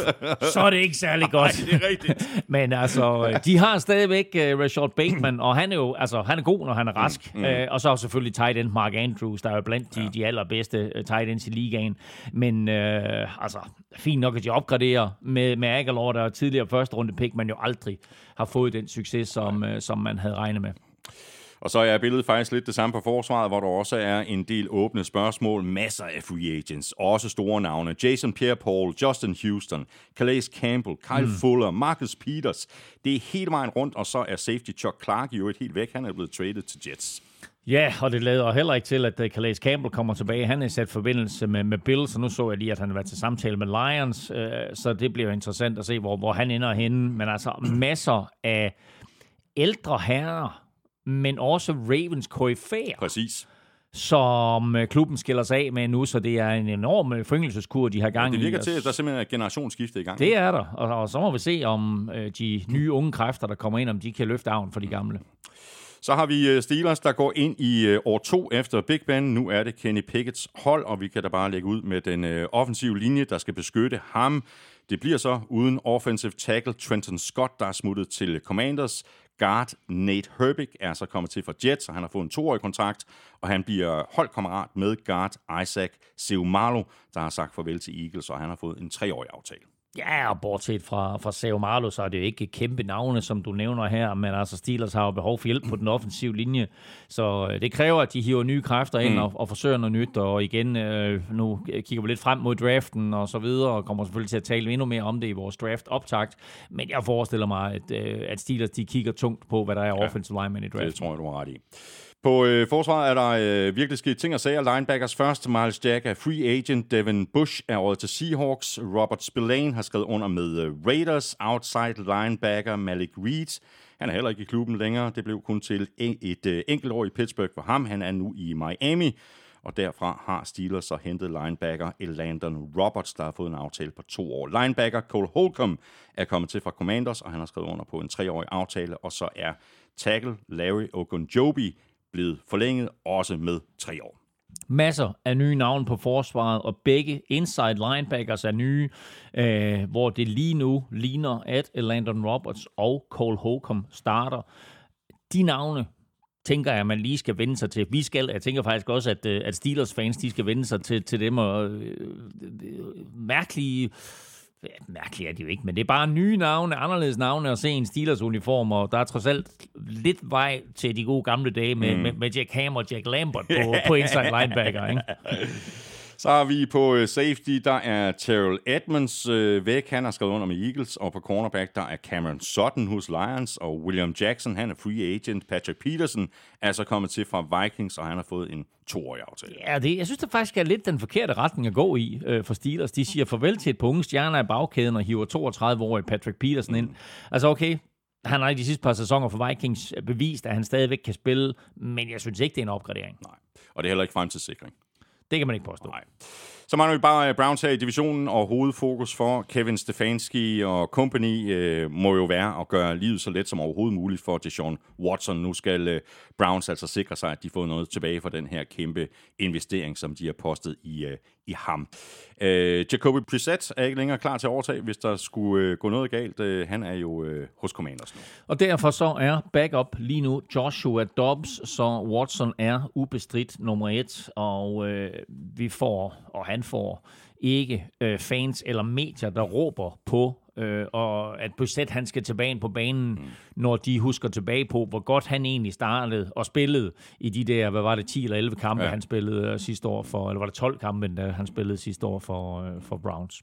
[SPEAKER 3] så er det ikke særlig godt.
[SPEAKER 1] Nej, det er rigtigt.
[SPEAKER 3] Men altså, de har stadigvæk uh, Rashad Bateman, og han er jo altså, han er god, når han er rask. Mm, mm. Uh, og så selvfølgelig tight end Mark Andrews, der er jo blandt de, ja. de allerbedste uh, tight ends i ligaen. Men uh, altså, fint nok, at de opgraderer med, med Aguilar, der er tidligere første runde pick, man jo aldrig har fået den succes, som, uh, som man havde regnet med.
[SPEAKER 1] Og så er billedet faktisk lidt det samme på forsvaret, hvor der også er en del åbne spørgsmål. Masser af free agents, også store navne. Jason Pierre-Paul, Justin Houston, Calais Campbell, Kyle mm. Fuller, Marcus Peters. Det er hele vejen rundt, og så er safety Chuck Clark jo et helt væk. Han er blevet traded til Jets.
[SPEAKER 3] Ja, og det lader heller ikke til, at uh, Calais Campbell kommer tilbage. Han er sat forbindelse med, med Bills, og nu så jeg lige, at han har været til samtale med Lions, uh, så det bliver interessant at se, hvor, hvor han ender henne. Men altså masser af ældre herrer, men også Ravens KF'er.
[SPEAKER 1] Præcis
[SPEAKER 3] som øh, klubben skiller sig af med nu, så det er en enorm øh, foryngelseskur, de har gang
[SPEAKER 1] i. Det virker til, at der er simpelthen et generationsskifte i gang.
[SPEAKER 3] Det er der, og, og så må vi se, om øh, de nye unge kræfter, der kommer ind, om de kan løfte arven for de gamle.
[SPEAKER 1] Så har vi Steelers, der går ind i år to efter Big Ben. Nu er det Kenny Pickett's hold, og vi kan da bare lægge ud med den offensive linje, der skal beskytte ham. Det bliver så uden offensive tackle Trenton Scott, der er smuttet til Commanders. Guard Nate Herbig er så kommet til for Jets, og han har fået en toårig kontrakt, og han bliver holdkammerat med guard Isaac Seumalo, der har sagt farvel til Eagles, og han har fået en treårig aftale.
[SPEAKER 3] Ja, og bortset fra, fra Sao Marlo, så er det jo ikke kæmpe navne, som du nævner her, men altså Steelers har jo behov for hjælp på den offensive linje, så øh, det kræver, at de hiver nye kræfter ind mm. og, og forsøger noget nyt, og igen, øh, nu kigger vi lidt frem mod draften og så videre, og kommer selvfølgelig til at tale endnu mere om det i vores draft-optakt, men jeg forestiller mig, at, øh, at Steelers de kigger tungt på, hvad der er ja, offensive lineman i draften.
[SPEAKER 1] Det tror jeg, du har ret i. På øh, forsvaret er der øh, virkelig sket ting og sager. Linebackers først. Miles Jack er free agent. Devin Bush er råd til Seahawks. Robert Spillane har skrevet under med øh, Raiders. Outside linebacker Malik Reed. Han er heller ikke i klubben længere. Det blev kun til et, et øh, enkelt år i Pittsburgh for ham. Han er nu i Miami. og derfra har Steelers så hentet linebacker Elandon Roberts, der har fået en aftale på to år. Linebacker Cole Holcomb er kommet til fra Commanders, og han har skrevet under på en treårig aftale, og så er tackle Larry Ogunjobi blevet forlænget også med tre år.
[SPEAKER 3] Masser af nye navne på forsvaret, og begge inside linebackers er nye, øh, hvor det lige nu ligner, at Landon Roberts og Cole Holcomb starter. De navne tænker jeg, man lige skal vende sig til. Vi skal, jeg tænker faktisk også, at, øh, at Steelers-fans, de skal vende sig til, til dem, og øh, øh mærkelige Ja, mærkeligt er det jo ikke, men det er bare nye navne, anderledes navne at se en Steelers uniform, og der er trods alt lidt vej til de gode gamle dage med, mm. med, med Jack Ham og Jack Lambert på, på inside linebacker. Ikke?
[SPEAKER 1] Så har vi på øh, safety, der er Terrell Edmonds øh, væk. Han har skrevet under med Eagles. Og på cornerback, der er Cameron Sutton hos Lions. Og William Jackson, han er free agent. Patrick Peterson er så kommet til fra Vikings, og han har fået en toårig aftale.
[SPEAKER 3] Ja, det, jeg synes det faktisk er lidt den forkerte retning at gå i øh, for Steelers. De siger farvel til et par unge stjerner i bagkæden og hiver 32-årige Patrick Peterson ind. Mm. Altså okay, han har i de sidste par sæsoner for Vikings bevist, at han stadigvæk kan spille, men jeg synes ikke, det er en opgradering.
[SPEAKER 1] Nej, og det er heller ikke fremtidssikring.
[SPEAKER 3] Det kan man ikke påstå.
[SPEAKER 1] Nej. Så mangler vi bare øh, Browns her i divisionen, og hovedfokus for Kevin Stefanski og company øh, må jo være at gøre livet så let som overhovedet muligt for Deshaun Watson. Nu skal øh, Browns altså sikre sig, at de får noget tilbage for den her kæmpe investering, som de har postet i, øh, i ham. Øh, Jacoby Brissett er ikke længere klar til at overtage, hvis der skulle øh, gå noget galt. Øh, han er jo øh, hos Commanders nu.
[SPEAKER 3] Og derfor så er backup lige nu Joshua Dobbs, så Watson er ubestridt nummer et, og øh, vi får, og han får ikke øh, fans eller medier, der råber på øh, og at Brissett han skal tilbage på banen, mm. når de husker tilbage på, hvor godt han egentlig startede og spillede i de der, hvad var det, 10 eller 11 kampe, ja. han spillede uh, sidste år for, eller var det 12 kampe, da han spillede sidste år for, uh, for Browns.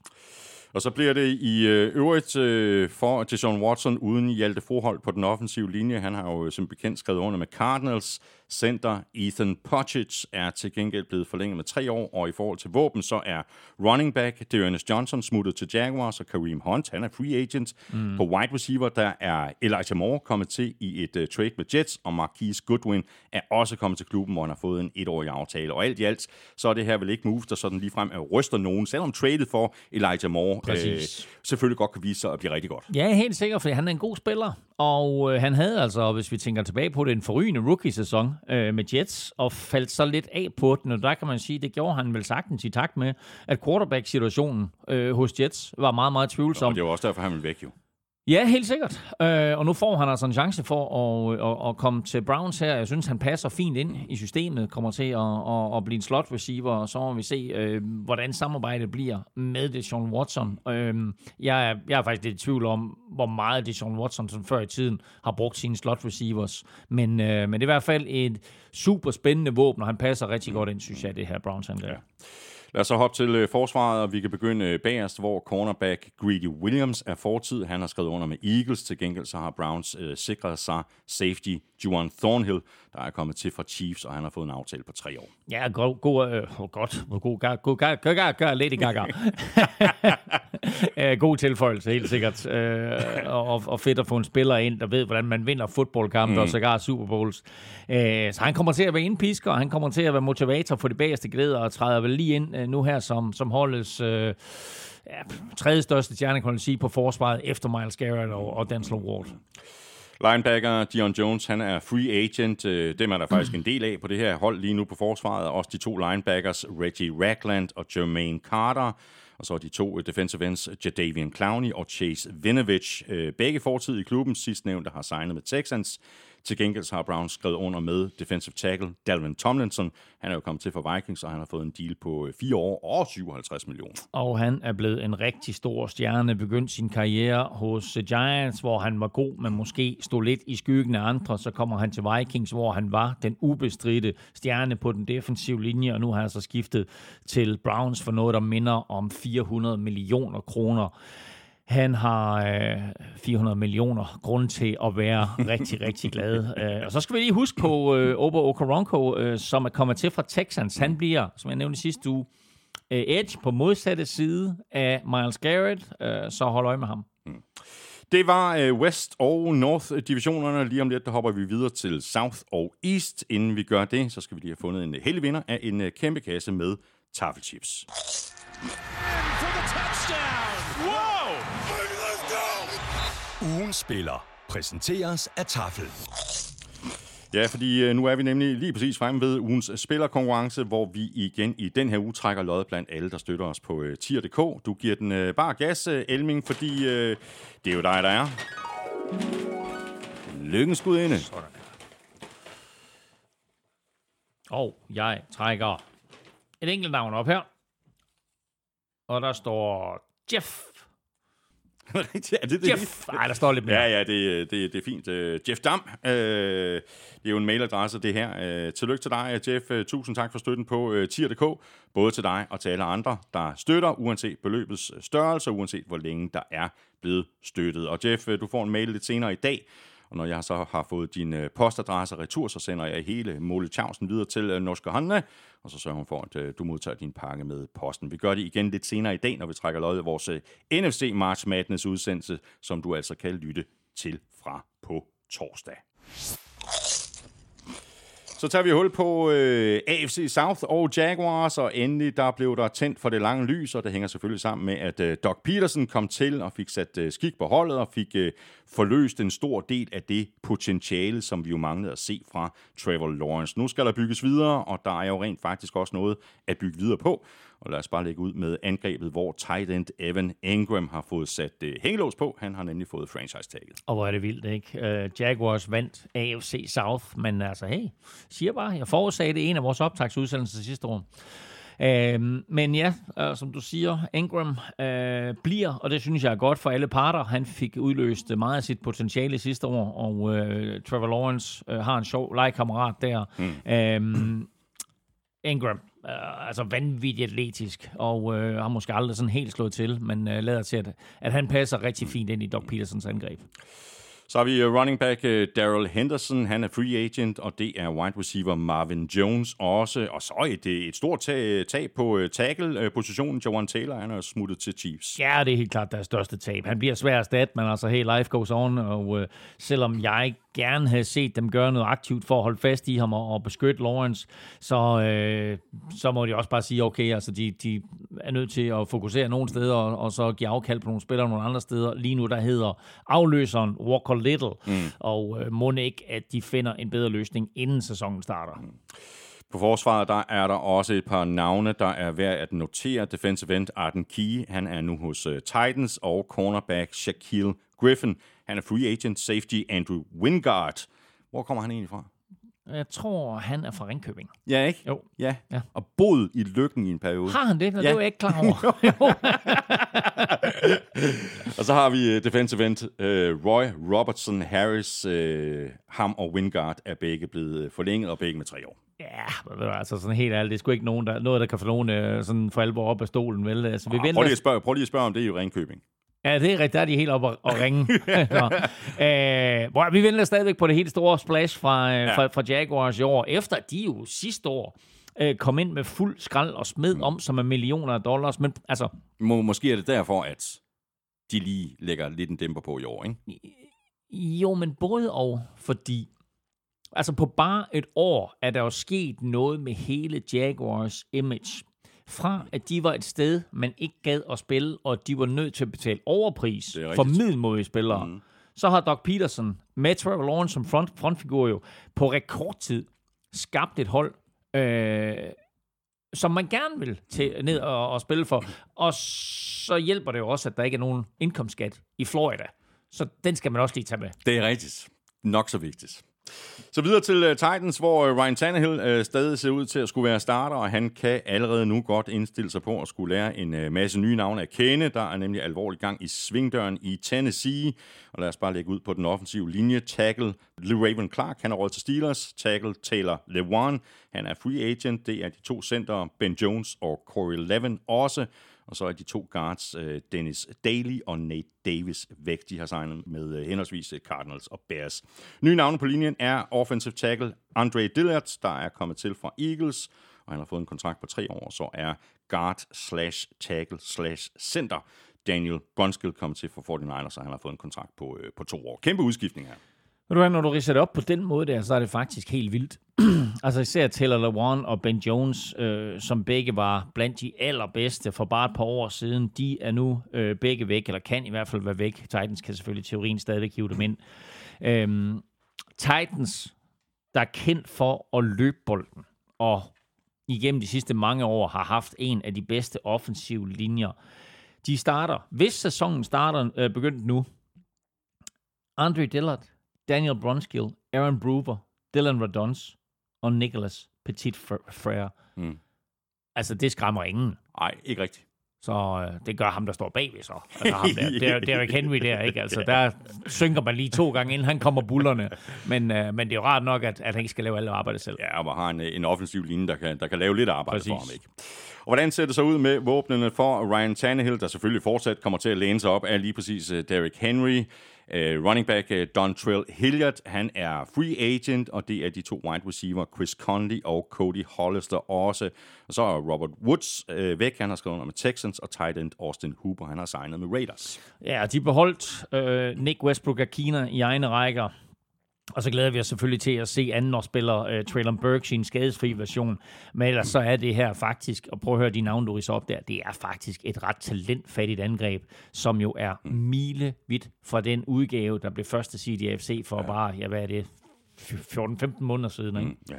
[SPEAKER 1] Og så bliver det i øh, øvrigt øh, for Deshaun Watson uden Hjalte Forhold på den offensive linje. Han har jo som bekendt skrevet under med Cardinals. Center Ethan Pottage er til gengæld blevet forlænget med tre år, og i forhold til våben, så er running back Dearness Johnson smuttet til Jaguars, og Kareem Hunt, han er free agent. Mm. På wide receiver, der er Elijah Moore kommet til i et uh, trade med Jets, og Marquise Goodwin er også kommet til klubben, hvor han har fået en etårig aftale. Og alt i alt, så er det her vel ikke move, der sådan ligefrem er ryster nogen, selvom traded for Elijah Moore øh, selvfølgelig godt kan vise sig at blive rigtig godt.
[SPEAKER 3] Ja, helt sikkert, fordi han er en god spiller, og øh, han havde altså, hvis vi tænker tilbage på det, en forrygende rookie-sæson øh, med Jets, og faldt så lidt af på den, og der kan man sige, det gjorde han vel sagtens i takt med, at quarterback-situationen øh, hos Jets var meget, meget tvivlsom. Og
[SPEAKER 1] det var også derfor, han ville væk jo.
[SPEAKER 3] Ja, helt sikkert. Øh, og nu får han altså en chance for at, øh, at, at komme til Browns her. Jeg synes, han passer fint ind i systemet, kommer til at, at, at blive en slot receiver, og så må vi se, øh, hvordan samarbejdet bliver med det Watson. Øh, jeg, er, jeg er faktisk lidt i tvivl om, hvor meget det Watson som før i tiden har brugt sine slot receivers. Men, øh, men det er i hvert fald et super spændende våben, og han passer rigtig godt ind, synes jeg, det her Browns angreb. Ja.
[SPEAKER 1] Lad os så hoppe til øh, forsvaret, og vi kan begynde øh, bagerst, hvor cornerback Greedy Williams er fortid. Han har skrevet under med Eagles. Til gengæld så har Browns øh, sikret sig safety Juan Thornhill, der er kommet til fra Chiefs, og han har fået en aftale på tre år.
[SPEAKER 3] Ja, god, god, øh, oh, godt. God, god, god, god, god, god, Lady Gaga. god tilføjelse, helt sikkert. Øh, og, og fedt at få en spiller ind, der ved, hvordan man vinder fodboldkampe mm. og sågar Super Bowls. Øh, så han kommer til at være indpisker, og han kommer til at være motivator for de bagerste glæder, og træder vel lige ind øh, nu her som, som holdets... Øh, ja, tredje største stjerne, kan man sige, på forsvaret efter Miles Garrett og, og Denzel Ward.
[SPEAKER 1] Linebacker Dion Jones, han er free agent. Øh, dem er der faktisk en del af på det her hold lige nu på forsvaret. Også de to linebackers, Reggie Ragland og Jermaine Carter. Og så de to øh, defensive ends, Jadavian Clowney og Chase Vinovich. Øh, begge fortid i klubben, sidstnævnte har signet med Texans. Til gengæld har Browns skrevet under med defensive tackle Dalvin Tomlinson. Han er jo kommet til for Vikings, og han har fået en deal på øh, 4 år og 57 millioner.
[SPEAKER 3] Og han er blevet en rigtig stor stjerne, begyndt sin karriere hos øh, Giants, hvor han var god, men måske stod lidt i skyggen af andre. Så kommer han til Vikings, hvor han var den ubestridte stjerne på den defensive linje, og nu har han så skiftet til Browns for noget, der minder om 400 millioner kroner. Han har øh, 400 millioner grund til at være rigtig, rigtig glad. Øh, og så skal vi lige huske på øh, Obo Okoronkwo, øh, som er kommet til fra Texans. Han bliver, som jeg nævnte sidste uge, øh, edge på modsatte side af Miles Garrett, øh, så hold øje med ham. Mm.
[SPEAKER 1] Det var øh, West og North divisionerne. Lige om lidt, der hopper vi videre til South og East. Inden vi gør det, så skal vi lige have fundet en heldig vinder af en øh, kæmpe kasse med taffelchips.
[SPEAKER 4] For the touchdown!
[SPEAKER 5] Ugen spiller præsenteres af Tafel.
[SPEAKER 1] Ja, fordi øh, nu er vi nemlig lige præcis fremme ved ugens spillerkonkurrence, hvor vi igen i den her uge trækker lod blandt alle, der støtter os på øh, tier.dk. Du giver den øh, bare gas, Elming, fordi det er jo dig, der er. Lykkens gudinde.
[SPEAKER 3] Og jeg trækker et enkelt navn op her. Og der står Jeff.
[SPEAKER 1] Er det det?
[SPEAKER 3] Jeff. Nej, der står lidt mere.
[SPEAKER 1] Ja, ja, det, det, det er fint. Øh, Jeff Dam, øh, det er jo en mailadresse, det her. Øh, tillykke til dig, Jeff. Øh, Tusind tak for støtten på øh, tier.dk, både til dig og til alle andre, der støtter, uanset beløbets størrelse, uanset hvor længe der er blevet støttet. Og Jeff, øh, du får en mail lidt senere i dag, og når jeg så har fået din øh, postadresse retur, så sender jeg hele Måle Tjavsen videre til øh, Norske Håndene, og så sørger hun for, at øh, du modtager din pakke med posten. Vi gør det igen lidt senere i dag, når vi trækker lod i vores øh, NFC March Madness udsendelse, som du altså kan lytte til fra på torsdag. Så tager vi hul på øh, AFC South og Jaguars, og endelig der blev der tændt for det lange lys, og det hænger selvfølgelig sammen med, at øh, Doc Peterson kom til og fik sat øh, skik på holdet og fik øh, forløst en stor del af det potentiale, som vi jo manglede at se fra Trevor Lawrence. Nu skal der bygges videre, og der er jo rent faktisk også noget at bygge videre på. Og lad os bare lægge ud med angrebet, hvor tight end Evan Ingram har fået sat øh, hængelås på. Han har nemlig fået franchise-tagget.
[SPEAKER 3] Og hvor er det vildt, ikke? Uh, Jaguars vandt AFC South, men altså, hey, siger bare, jeg forudsagde det en af vores optagsudsendelser sidste år. Uh, men ja, uh, som du siger, Ingram uh, bliver, og det synes jeg er godt for alle parter. Han fik udløst meget af sit potentiale sidste år, og uh, Trevor Lawrence uh, har en sjov legekammerat der. Mm. Uh, Ingram, uh, altså vanvittigt atletisk, og øh, har måske aldrig sådan helt slået til, men øh, lader til, at, at han passer rigtig fint ind i Doc Petersons angreb.
[SPEAKER 1] Så har vi øh, running back øh, Daryl Henderson, han er free agent, og det er wide receiver Marvin Jones også. Og så et, det et stort tag, tag på tackle-positionen. Jawan Taylor, han er smuttet til Chiefs.
[SPEAKER 3] Ja, det er helt klart deres største tab. Han bliver svær at stat, men altså, hey, life goes on, og øh, selvom jeg gerne havde set dem gøre noget aktivt for at holde fast i ham og, og beskytte Lawrence, så, øh, så må de også bare sige, okay, altså de, de er nødt til at fokusere nogle steder, og, og så give afkald på nogle spillere nogle andre steder. Lige nu, der hedder afløseren Walker Little, mm. og øh, må ikke, at de finder en bedre løsning, inden sæsonen starter. Mm.
[SPEAKER 1] På forsvaret der er der også et par navne, der er værd at notere. Defensive end Arden Key, han er nu hos uh, Titans, og cornerback Shaquille Griffin, han er free agent. Safety Andrew Wingard. Hvor kommer han egentlig fra?
[SPEAKER 3] Jeg tror, han er fra Ringkøbing.
[SPEAKER 1] Ja, ikke?
[SPEAKER 3] Jo.
[SPEAKER 1] Ja,
[SPEAKER 3] Ja.
[SPEAKER 1] og boet i Lykken i en periode.
[SPEAKER 3] Har han det? Nå,
[SPEAKER 1] Ja.
[SPEAKER 3] Det var jeg ikke klar over.
[SPEAKER 1] Og så har vi uh, defensive end uh, Roy Robertson Harris. Uh, ham og Wingard er begge blevet øh, forlænget, og begge med tre år.
[SPEAKER 3] ja, men altså sådan helt ærligt, det er sgu ikke nogen, der, noget, der kan få nogen øh, sådan for alvor op af stolen, vel? Altså, vi
[SPEAKER 1] Ah,
[SPEAKER 3] venter
[SPEAKER 1] prøv, lige at spørge, prøv lige at spørge om det i Ringkøbing.
[SPEAKER 3] Ja, det er rigtigt. Der er de helt oppe og, ringe. Øh, hvor, vi venter stadigvæk på det helt store splash fra, øh, fra, fra Jaguars i år, efter de jo sidste år øh, kom ind med fuld skrald og smed om som en millioner af dollars. Men altså,
[SPEAKER 1] Må, måske er det derfor, at de lige lægger lidt en dæmper på i år, ikke?
[SPEAKER 3] jo, men både og, fordi altså på bare et år er der jo sket noget med hele Jaguars image. Fra at de var et sted, man ikke gad at spille, og de var nødt til at betale overpris
[SPEAKER 1] er
[SPEAKER 3] for middelmodige spillere. Mm. Så har Doc Peterson med Trevor Lawrence som front, frontfigur jo på rekordtid skabt et hold, øh, som man gerne vil til, ned og, og spille for. Og så hjælper det jo også, at der ikke er nogen indkomstskat i Florida. Så den skal man også lige tage med.
[SPEAKER 1] Det er rigtigt. Nok så vigtigt. Så videre til uh, Titans, hvor uh, Ryan Tannehill uh, stadig ser ud til at skulle være starter, og han kan allerede nu godt indstille sig på at skulle lære en uh, masse nye navne at kende. Der er nemlig alvorlig gang i svingdøren i Tennessee. Og lad os bare lægge ud på den offensive linje. Tackle Raven Clark, han er råd til Steelers. Tackle Taylor Lewan, han er free agent. Det er de to center, Ben Jones og Corey Levin også. Og så er de to guards, øh, Dennis Daly og Nate Davis, væk. De har signet med øh, henholdsvis øh, Cardinals og Bears. Nye navne på linjen er offensive tackle Andre Dillard, der er kommet til fra Eagles, og han har fået en kontrakt på tre år, så er guard slash tackle slash center. Daniel Brunskill kommet til for 49ers, og han har fået en kontrakt på, øh, på to år. Kæmpe udskiftning her.
[SPEAKER 3] Ved du hvad, når du ridser det op på den måde der, så er det faktisk helt vildt. altså især Taylor Lewan og Ben Jones, øh, som begge var blandt de allerbedste for bare et par år siden, de er nu øh, begge væk, eller kan i hvert fald være væk. Titans kan selvfølgelig teorien stadigvæk hive dem ind. Øhm, Titans, der er kendt for at løbe bolden, og igennem de sidste mange år har haft en af de bedste offensive linjer. De starter, hvis sæsonen starter øh, begyndt nu, Andre Dillard, Daniel Brunskill, Aaron Bruver, Dylan Radons og Nicholas Petit Frere.
[SPEAKER 1] Mm.
[SPEAKER 3] Altså, det skræmmer ingen.
[SPEAKER 1] Nej, ikke rigtigt.
[SPEAKER 3] Så øh, det gør ham, der står bagved så. Altså ham der, Derrick Henry der, ikke? Altså, der synker man lige to gange, inden han kommer bullerne. Men, øh, men det er jo rart nok, at, at han ikke skal lave alt arbejde selv.
[SPEAKER 1] Ja, og man har en, en offensiv linje, der kan, der kan lave lidt arbejde
[SPEAKER 3] Præcis.
[SPEAKER 1] for ham, ikke? Og hvordan ser det så ud med våbnene for Ryan Tannehill, der selvfølgelig fortsat kommer til at læne sig op af lige præcis uh, Derrick Henry. Uh, running back uh, Dontrell Hilliard, han er free agent, og det er de to wide receiver, Chris Conley og Cody Hollister også. Og så er Robert Woods uh, væk, han har skrevet under med Texans, og tight end Austin Hooper, han har signet med Raiders.
[SPEAKER 3] Ja, de beholdt uh, Nick Westbrook Akina i egne rækker. Og så glæder vi os selvfølgelig til at se anden spiller uh, Traylon Burks i en skadesfri version. Men ellers så er det her faktisk, og prøv at høre de navne, du op der, det er faktisk et ret talentfattigt angreb, som jo er mile vidt fra den udgave, der blev første seed i AFC for ja. bare, ja hvad er det, 14-15 måneder siden, ikke?
[SPEAKER 1] Mm, ja.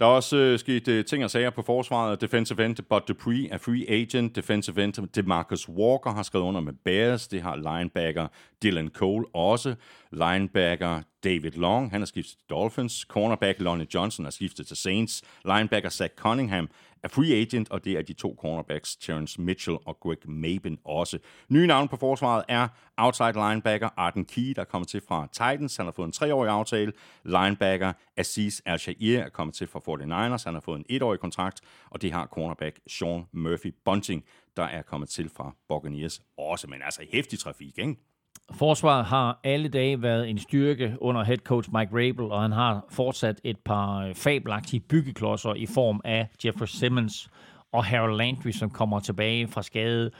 [SPEAKER 1] Der er også øh, sket øh, ting og sager på forsvaret. Defensive end Bud Dupree er free agent. Defensive end DeMarcus Walker har skrevet under med Bears. Det har linebacker Dylan Cole også. Linebacker David Long, han har skiftet til Dolphins. Cornerback Lonnie Johnson har skiftet til Saints. Linebacker Zach Cunningham er free agent, og det er de to cornerbacks, Terrence Mitchell og Greg Maben også. Nye navn på forsvaret er outside linebacker Arden Key, der kommer til fra Titans. Han har fået en treårig aftale. Linebacker Aziz Al-Shair er kommet til fra 49ers. Han har fået en etårig kontrakt, og det har cornerback Sean Murphy Bunting, der er kommet til fra Buccaneers også. Men altså hæftig trafik, ikke?
[SPEAKER 3] Forsvaret har alle dage været en styrke under head coach Mike Rabel, og han har fortsat et par fabelagtige byggeklodser i form af Jeffrey Simmons og Harold Landry, som kommer tilbage fra skade.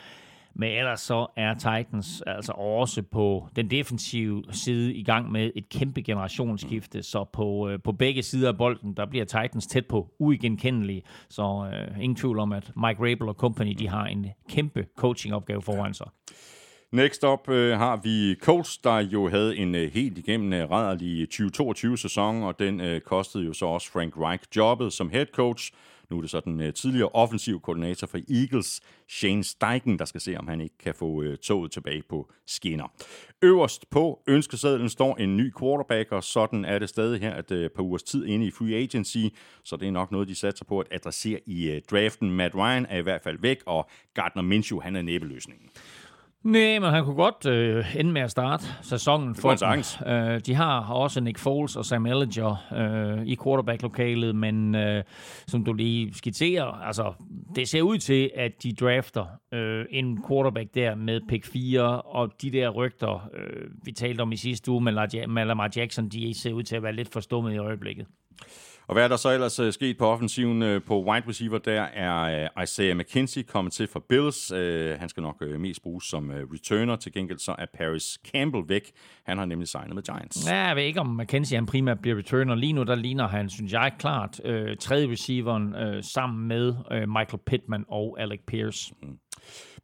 [SPEAKER 3] Men ellers så er Titans altså også på den defensive side i gang med et kæmpe generationsskifte, så på, øh, på begge sider af bolden, der bliver Titans tæt på uigenkendelige, så øh, ingen tvivl om, at Mike Rabel og company, de har en kæmpe coachingopgave foran sig.
[SPEAKER 1] Next up øh, har vi Colts, der jo havde en øh, helt igennem øh, rædderlig 2022-sæson, og den øh, kostede jo så også Frank Reich jobbet som head coach. Nu er det så den øh, tidligere offensiv koordinator for Eagles, Shane Steichen, der skal se, om han ikke kan få øh, toget tilbage på skinner. Øverst på ønskesedlen står en ny quarterback, og sådan er det stadig her øh, et øh, par ugers tid inde i free agency, så det er nok noget, de satser på at adressere i øh, draften. Matt Ryan er i hvert fald væk, og Gardner Minshew, han er næbeløsningen.
[SPEAKER 3] Nej, men han kunne godt øh, ende med at starte sæsonen for dem. Øh, de har også Nick Foles og Sam Ellinger øh, i quarterback-lokalet, men øh, som du lige skitserer, altså det ser ud til, at de drafter øh, en quarterback der med pick 4, og de der rygter, øh, vi talte om i sidste uge med Lamar Jackson, de ser ud til at være lidt forstummet i øjeblikket.
[SPEAKER 1] Og hvad er der så ellers uh, sket på offensiven uh, på wide receiver? Der er uh, Isaiah McKenzie kommet til fra Bills. Uh, han skal nok uh, mest bruges som uh, returner. Til gengæld så er Paris Campbell væk. Han har nemlig signet med Giants.
[SPEAKER 3] Ja, jeg ved ikke, om McKenzie han primært bliver returner. Lige nu der ligner han, synes jeg, klart øh, tredje receiveren øh, sammen med øh, Michael Pittman og Alec Pierce. Mm.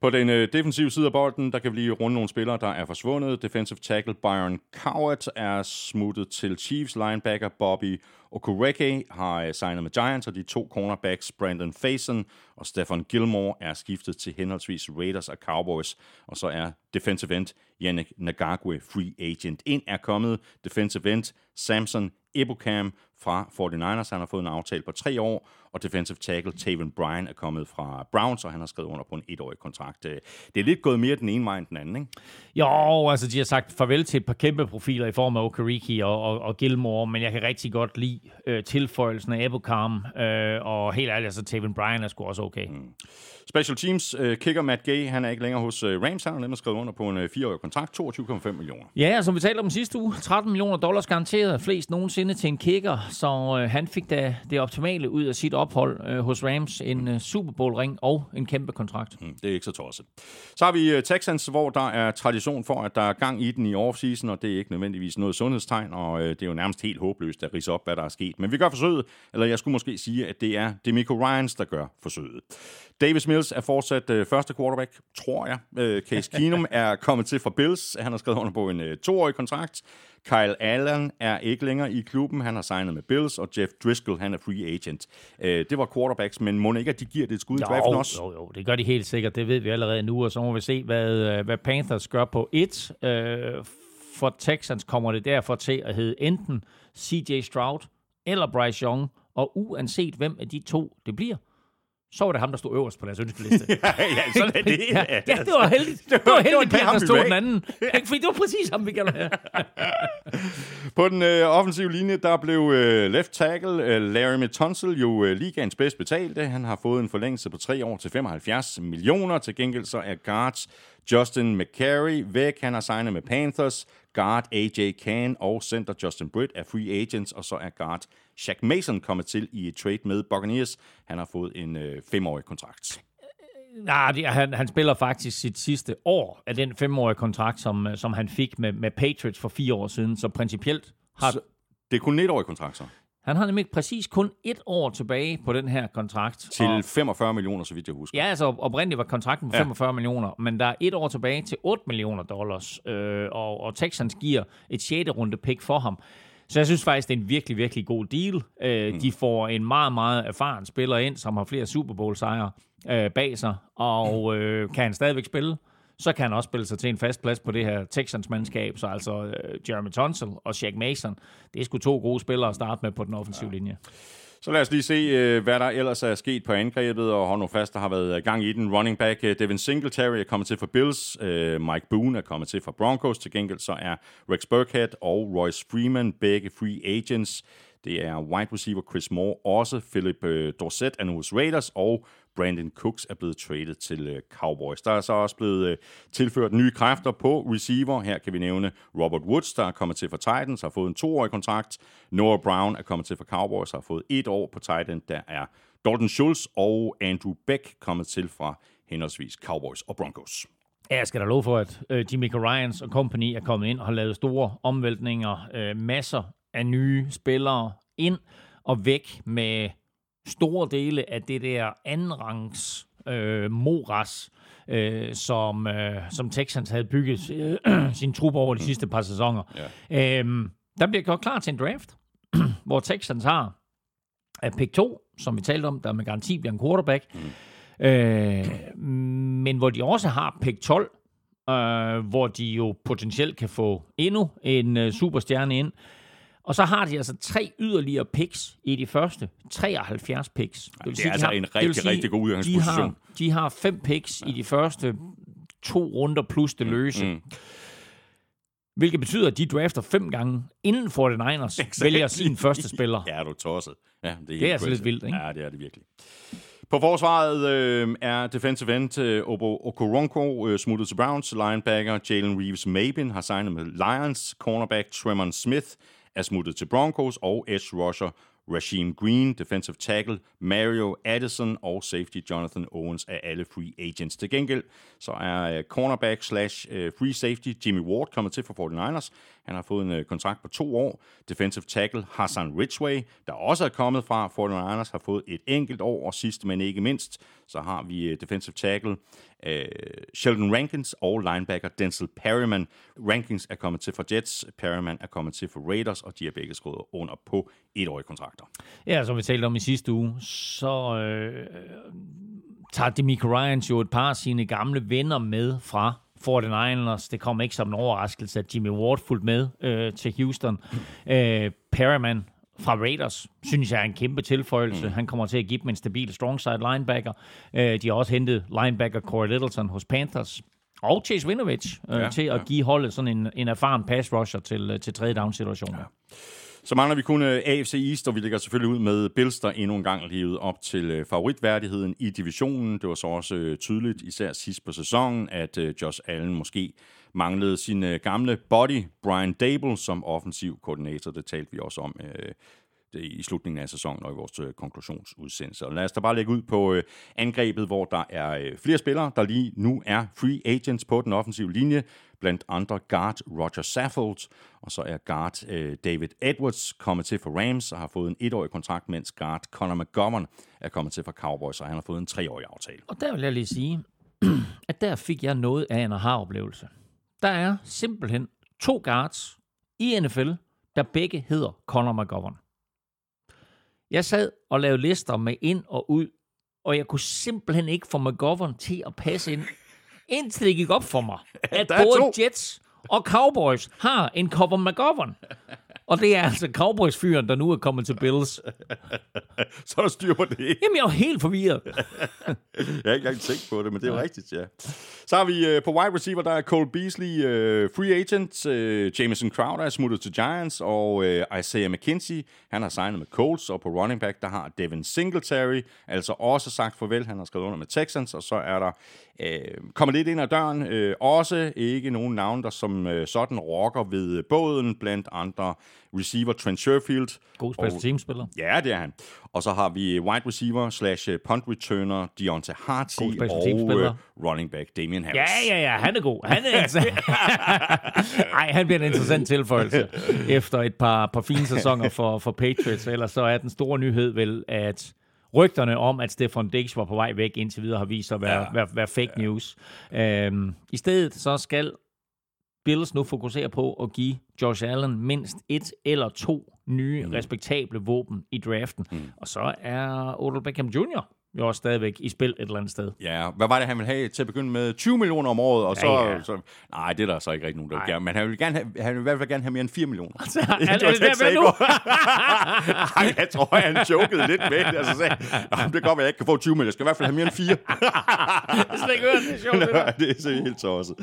[SPEAKER 1] På den øh, defensive side af bolden, der kan vi lige runde nogle spillere, der er forsvundet. Defensive tackle Byron Cowart er smuttet til Chiefs. Linebacker Bobby Okureke har øh, signet med Giants, og de to cornerbacks Brandon Faison og Stefan Gilmore er skiftet til henholdsvis Raiders og Cowboys. Og så er defensive end Yannick Nagagwe free agent. Ind er kommet defensive end Samson Ebukam fra 49ers. Han har fået en aftale på tre år, og defensive tackle Taven Bryan er kommet fra Browns, og han har skrevet under på en etårig kontrakt. Det er lidt gået mere den ene vej end den anden, ikke?
[SPEAKER 3] Jo, altså de har sagt farvel til et par kæmpe profiler i form af Okereke og, og, og Gilmore, men jeg kan rigtig godt lide øh, tilføjelsen af Ebukam, øh, og helt ærligt, altså Taven Bryan er sgu også okay. Mm.
[SPEAKER 1] Special Teams uh, kicker Matt Gay, han er ikke længere hos uh, Rams, han har nemlig skrevet skrevet under på en øh, fireårig kontrakt, 22,5 millioner.
[SPEAKER 3] Ja, som vi talte om sidste uge, 13 millioner dollars garanteret, flest nogensinde til en kicker, så øh, han fik da det optimale ud af sit ophold øh, hos Rams, en øh, Super Bowl-ring og en kæmpe kontrakt.
[SPEAKER 1] Mm, det er ikke så tosset. Så har vi øh, Texans, hvor der er tradition for, at der er gang i den i offseason, og det er ikke nødvendigvis noget sundhedstegn, og øh, det er jo nærmest helt håbløst at rise op, hvad der er sket. Men vi gør forsøget, eller jeg skulle måske sige, at det er Demico Ryans, der gør forsøget. Davis Mills er fortsat øh, første quarterback, tror jeg. Øh, Case Keenum er kommet til fra Bills. Han har skrevet under på en øh, toårig kontrakt. Kyle Allen er ikke længere i klubben. Han har signet med Bills, og Jeff Driscoll, han er free agent. Øh, det var quarterbacks, men må ikke, at de giver det et skud i draften også?
[SPEAKER 3] Jo, jo, det gør de helt sikkert. Det ved vi allerede nu, og så må vi se, hvad, øh, hvad Panthers gør på et. Øh, for Texans kommer det derfor til at hedde enten CJ Stroud eller Bryce Young, og uanset hvem af de to det bliver, så var det ham, der stod øverst på deres ønskeliste.
[SPEAKER 1] ja, ja, sådan er det.
[SPEAKER 3] ja, ja, det var heldigt. Det var heldigt,
[SPEAKER 1] det var
[SPEAKER 3] at der stod den anden. Ikke, Fordi det var præcis ham, vi gerne have.
[SPEAKER 1] På den øh, offensive linje, der blev øh, left tackle øh, Larry Tunsil jo øh, ligaens bedst betalte. Han har fået en forlængelse på tre år til 75 millioner. Til gengæld så er guards Justin McCary væk. Han har signet med Panthers. Guard AJ Can og center Justin Britt er free agents, og så er guard Shaq Mason kommet til i et trade med Buccaneers. Han har fået en øh, femårig kontrakt.
[SPEAKER 3] Nej, det, han, han spiller faktisk sit sidste år af den femårige kontrakt, som, øh, som han fik med, med Patriots for fire år siden. Så principielt har
[SPEAKER 1] Så det er kun en etårig kontrakt så.
[SPEAKER 3] Han har nemlig præcis kun et år tilbage på den her kontrakt.
[SPEAKER 1] Til
[SPEAKER 3] Og-
[SPEAKER 1] 45 millioner, så vidt jeg husker.
[SPEAKER 3] Ja, altså oprindeligt var kontrakten på
[SPEAKER 1] Ja.
[SPEAKER 3] 45 millioner, men der er et år tilbage til 8 millioner dollars, øh, og, og Texans giver et 6. runde pick for ham. Så jeg synes faktisk, det er en virkelig, virkelig god deal. Øh, mm. De får en meget, meget erfaren spiller ind, som har flere Super Bowl-sejre øh, bag sig, og øh, kan han stadigvæk spille, så kan han også spille sig til en fast plads på det her Texans-mandskab. Så altså øh, Jeremy Tunsil og Shaq Mason, det er sgu to gode spillere at starte med på den offensive ja. linje.
[SPEAKER 1] Så lad os lige se, øh, hvad der ellers er sket på angrebet, og hold nu fast, der har været gang i den. Running back øh, Devin Singletary er kommet til for Bills, øh, Mike Boone er kommet til for Broncos, til gengæld så er Rex Burkhead og Royce Freeman begge free agents. Det er wide receiver Chris Moore også, Philip øh, Dorsett er nu hos Raiders, og Brandon Cooks er blevet traded til øh, Cowboys. Der er så også blevet øh, tilført nye kræfter på receiver. Her kan vi nævne Robert Woods, der er kommet til for Titans, har fået en toårig kontrakt. Noah Brown er kommet til for Cowboys, har fået et år på Titan. Der er Dalton Schultz og Andrew Beck kommet til fra henholdsvis Cowboys og Broncos.
[SPEAKER 3] Ja, jeg skal da love for, at øh, Jimmy Ryans og company er kommet ind og har lavet store omvæltninger. Øh, masser af nye spillere ind og væk med store dele af det der andenrangs øh, moras, øh, som, øh, som Texans havde bygget øh, sin trup over de sidste par sæsoner. Ja. Øh, der bliver gjort klar til en draft, hvor Texans har af pick 2, som vi talte om, der med garanti bliver en quarterback, mm. øh, men hvor de også har pick 12, øh, hvor de jo potentielt kan få endnu en øh, superstjerne ind. Og så har de altså tre yderligere picks i de første 73 picks. Det, vil
[SPEAKER 1] det er altså
[SPEAKER 3] de
[SPEAKER 1] en
[SPEAKER 3] det vil
[SPEAKER 1] rigtig, rigtig god
[SPEAKER 3] de
[SPEAKER 1] udgangsposition.
[SPEAKER 3] har, de har fem picks ja. i de første to runder plus det løse.
[SPEAKER 1] Mm.
[SPEAKER 3] Hvilket betyder, at de drafter fem gange, inden 49ers vælger sin første spiller.
[SPEAKER 1] Ja, er du tosset. Ja, det er,
[SPEAKER 3] Det er altså lidt vildt, ikke?
[SPEAKER 1] Ja, det er det virkelig. På forsvaret øh, er defensive end øh, Obo Okoronko øh, smuttet til Browns. Linebacker Jalen Reeves Mabin har signet med Lions. Cornerback Tremon Smith er smuttet til Broncos. Og edge rusher Rasheem Green, defensive tackle Mario Addison og safety Jonathan Owens er alle free agents. Til gengæld så er øh, cornerback slash øh, free safety Jimmy Ward kommet til for 49ers. Han har fået en øh, kontrakt på to år. Defensive tackle Hassan Ridgway, der også er kommet fra 49ers, har fået et enkelt år. Og sidst, men ikke mindst, så har vi øh, defensive tackle øh, Sheldon Rankins og linebacker Denzel Perryman. Rankins er kommet til for Jets, Perryman er kommet til for Raiders, og de er begge skrevet under på etårige kontrakter.
[SPEAKER 3] Ja, som vi talte om i sidste uge, så øh, tager Demico Ryans jo et par af sine gamle venner med fra 49ers. Det kom ikke som en overraskelse, at Jimmy Ward fulgte med øh, til Houston. Øh, Perryman fra Raiders, synes jeg er en kæmpe tilføjelse. Mm. Han kommer til at give dem en stabil strong side linebacker. Øh, de har også hentet linebacker Corey Littleton hos Panthers. Og Chase Winovich øh,
[SPEAKER 1] Ja,
[SPEAKER 3] ja, til at
[SPEAKER 1] ja.
[SPEAKER 3] give holdet sådan en, en erfaren pass rusher til, øh, til tredje down situationer. Ja.
[SPEAKER 1] Så mangler vi kun øh, AFC East, og vi ligger selvfølgelig ud med Bills, der endnu en gang levede op til øh, favoritværdigheden i divisionen. Det var så også øh, tydeligt, især sidst på sæsonen, at Josh Allen måske manglede sin gamle body, Brian Dable, som offensiv koordinator. Det talte vi også om i slutningen af sæsonen og i vores konklusionsudsendelse. Og lad os da bare lægge ud på angrebet, hvor der er flere spillere, der lige nu er free agents på den offensive linje, blandt andre guard Roger Saffold, og så er guard øh, David Edwards kommet til for Rams og har fået en etårig kontrakt, mens guard Conor McGovern er kommet til for Cowboys, og han har fået en treårig aftale.
[SPEAKER 3] Og der vil jeg lige sige, at der fik jeg noget af en aha-oplevelse. Der er simpelthen to guards i NFL, der begge hedder Conor McGovern. Jeg sad og lavede lister med ind og ud, og jeg kunne simpelthen ikke få McGovern til at passe ind, indtil det gik op for mig, at både to. Jets og Cowboys har en Cover McGovern. Og det er altså Cowboys-fyren, der nu er kommet til Bills.
[SPEAKER 1] Så er der styr på det.
[SPEAKER 3] Jamen, jeg er helt forvirret.
[SPEAKER 1] jeg har ikke engang tænkt på det, men det er jo rigtigt, ja. Så har vi uh, på wide receiver, der er Cole Beasley, uh, free agent. Uh, Jameson Crowder er smuttet til Giants, og uh, Isaiah McKinsey, han har signet med Colts, og på running back, der har Devin Singletary, altså også sagt farvel. Han har skrevet under med Texans, og så er der uh, kommer lidt ind ad døren. Uh, også ikke nogen navn, der som uh, sådan rocker ved båden, blandt andre receiver Trent Sherfield.
[SPEAKER 3] God special teamspiller.
[SPEAKER 1] Ja, det er han. Og så har vi wide receiver slash punt returner Deontay Harty og uh, running back Damian Harris.
[SPEAKER 3] Ja, ja, ja, han er god. Han er Ej, han bliver en interessant tilføjelse efter et par, par fine sæsoner for, for Patriots. Ellers så er den store nyhed vel, at rygterne om, at Stefan Diggs var på vej væk indtil videre, har vist sig at være, ja. være, være fake ja. news. Øhm, I stedet så skal Bills nu fokuserer på at give Josh Allen mindst et eller to nye, mm. respektable våben i draften. Mm. Og så er Odell Beckham Jr. jo også stadigvæk i spil et eller andet sted.
[SPEAKER 1] Ja, hvad var det, han ville have til at begynde med? 20 millioner om året, og ja, så, ja. så... Nej, det er der så ikke rigtig nogen, der vil Men han vil, gerne have, han vil i hvert fald gerne have mere end 4 millioner.
[SPEAKER 3] Altså, er det, det, det, nu?
[SPEAKER 1] Ej, jeg tror, han jokede lidt med det. Altså, sagde, det kan godt være, jeg ikke kan få 20 millioner. Jeg skal i hvert fald have mere end 4. det
[SPEAKER 3] er slet ikke det er sjovt.
[SPEAKER 1] det, det er helt tosset.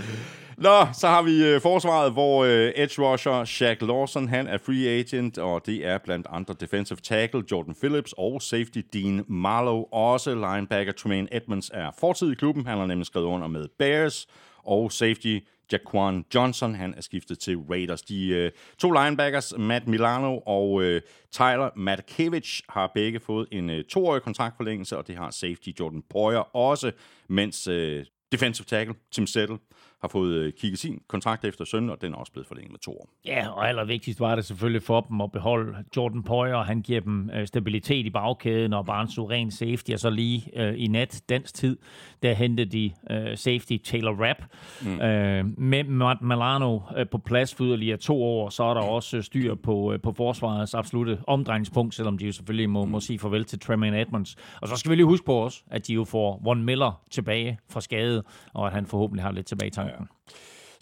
[SPEAKER 1] Nå, så har vi øh, forsvaret, hvor øh, edge rusher Shaq Lawson, han er free agent, og det er blandt andre defensive tackle Jordan Phillips og safety Dean Marlowe. Også linebacker Tremaine Edmonds er fortid i klubben. Han har nemlig skrevet under med Bears, og safety Jaquan Johnson, han er skiftet til Raiders. De øh, to linebackers, Matt Milano og øh, Tyler Matkevich, har begge fået en øh, toårig kontraktforlængelse, og det har safety Jordan Poyer også, mens øh, defensive tackle Tim Settle har fået øh, kigget sin kontrakt efter søn, og den er også blevet forlænget med to år.
[SPEAKER 3] Ja, og allervigtigst var det selvfølgelig for dem at beholde Jordan Poyer. Han giver dem øh, stabilitet i bagkæden og bare en suveræn safety. Og så lige øh, i nat, dansk tid, der hentede de øh, safety Taylor Rapp. Mm. Øh, med Matt Milano øh, på plads for yderligere to år, så er der også styr på, øh, på forsvarets absolute omdrejningspunkt, selvom de jo selvfølgelig må, mm. må sige farvel til Tremaine Edmonds. Og så skal vi lige huske på os, at de jo får Von Miller tilbage fra skade, og at han forhåbentlig har lidt tilbage i tanken. Ja.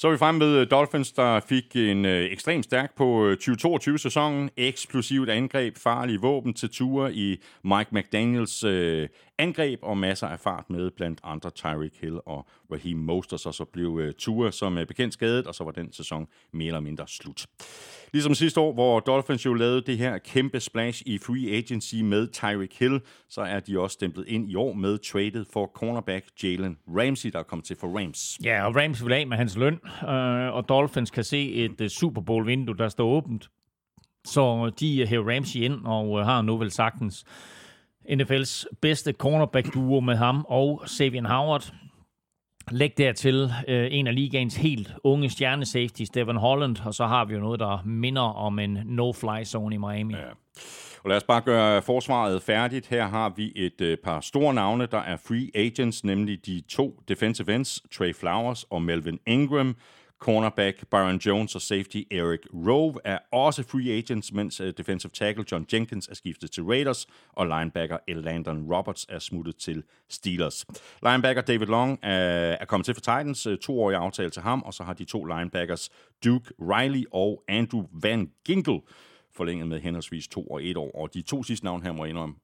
[SPEAKER 1] Så er vi fremme ved øh, Dolphins, der fik en øh, ekstrem stærk på øh, 2022-sæsonen. Eksplosivt angreb, farlige våben til ture i Mike McDaniels øh, angreb, og masser af fart med blandt andre Tyreek Hill og Raheem Mostert. Så, så blev øh, som øh, bekendt skadet, og så var den sæson mere eller mindre slut. Ligesom sidste år, hvor Dolphins jo lavede det her kæmpe splash i free agency med Tyreek Hill, så er de også stemplet ind i år med traded for cornerback Jalen Ramsey, der kommer til for Rams.
[SPEAKER 3] Ja, og Ramsey vil af med hans løn, øh, og Dolphins kan se et øh, Super Bowl-vindue, der står åbent. Så øh, de øh, hæver Ramsey ind og øh, har nu vel sagtens NFL's bedste cornerback-duo med ham og Savian Howard. Læg dertil øh, en af ligaens helt unge stjernesafety, Stephen Holland, og så har vi jo noget, der minder om en no-fly zone i Miami. Ja.
[SPEAKER 1] Og lad os bare gøre forsvaret færdigt. Her har vi et øh, par store navne, der er free agents, nemlig de to defensive ends, Trey Flowers og Melvin Ingram. Cornerback Byron Jones og safety Eric Rove er også free agents, mens øh, defensive tackle John Jenkins er skiftet til Raiders, og linebacker Elandon Roberts er smuttet til Steelers. Linebacker David Long øh, er kommet til for Titans, øh, uh, toårig aftale til ham, og så har de to linebackers Duke Riley og Andrew Van Ginkel forlænget med henholdsvis to og et år. Og de to sidste navn her må jeg indrømme,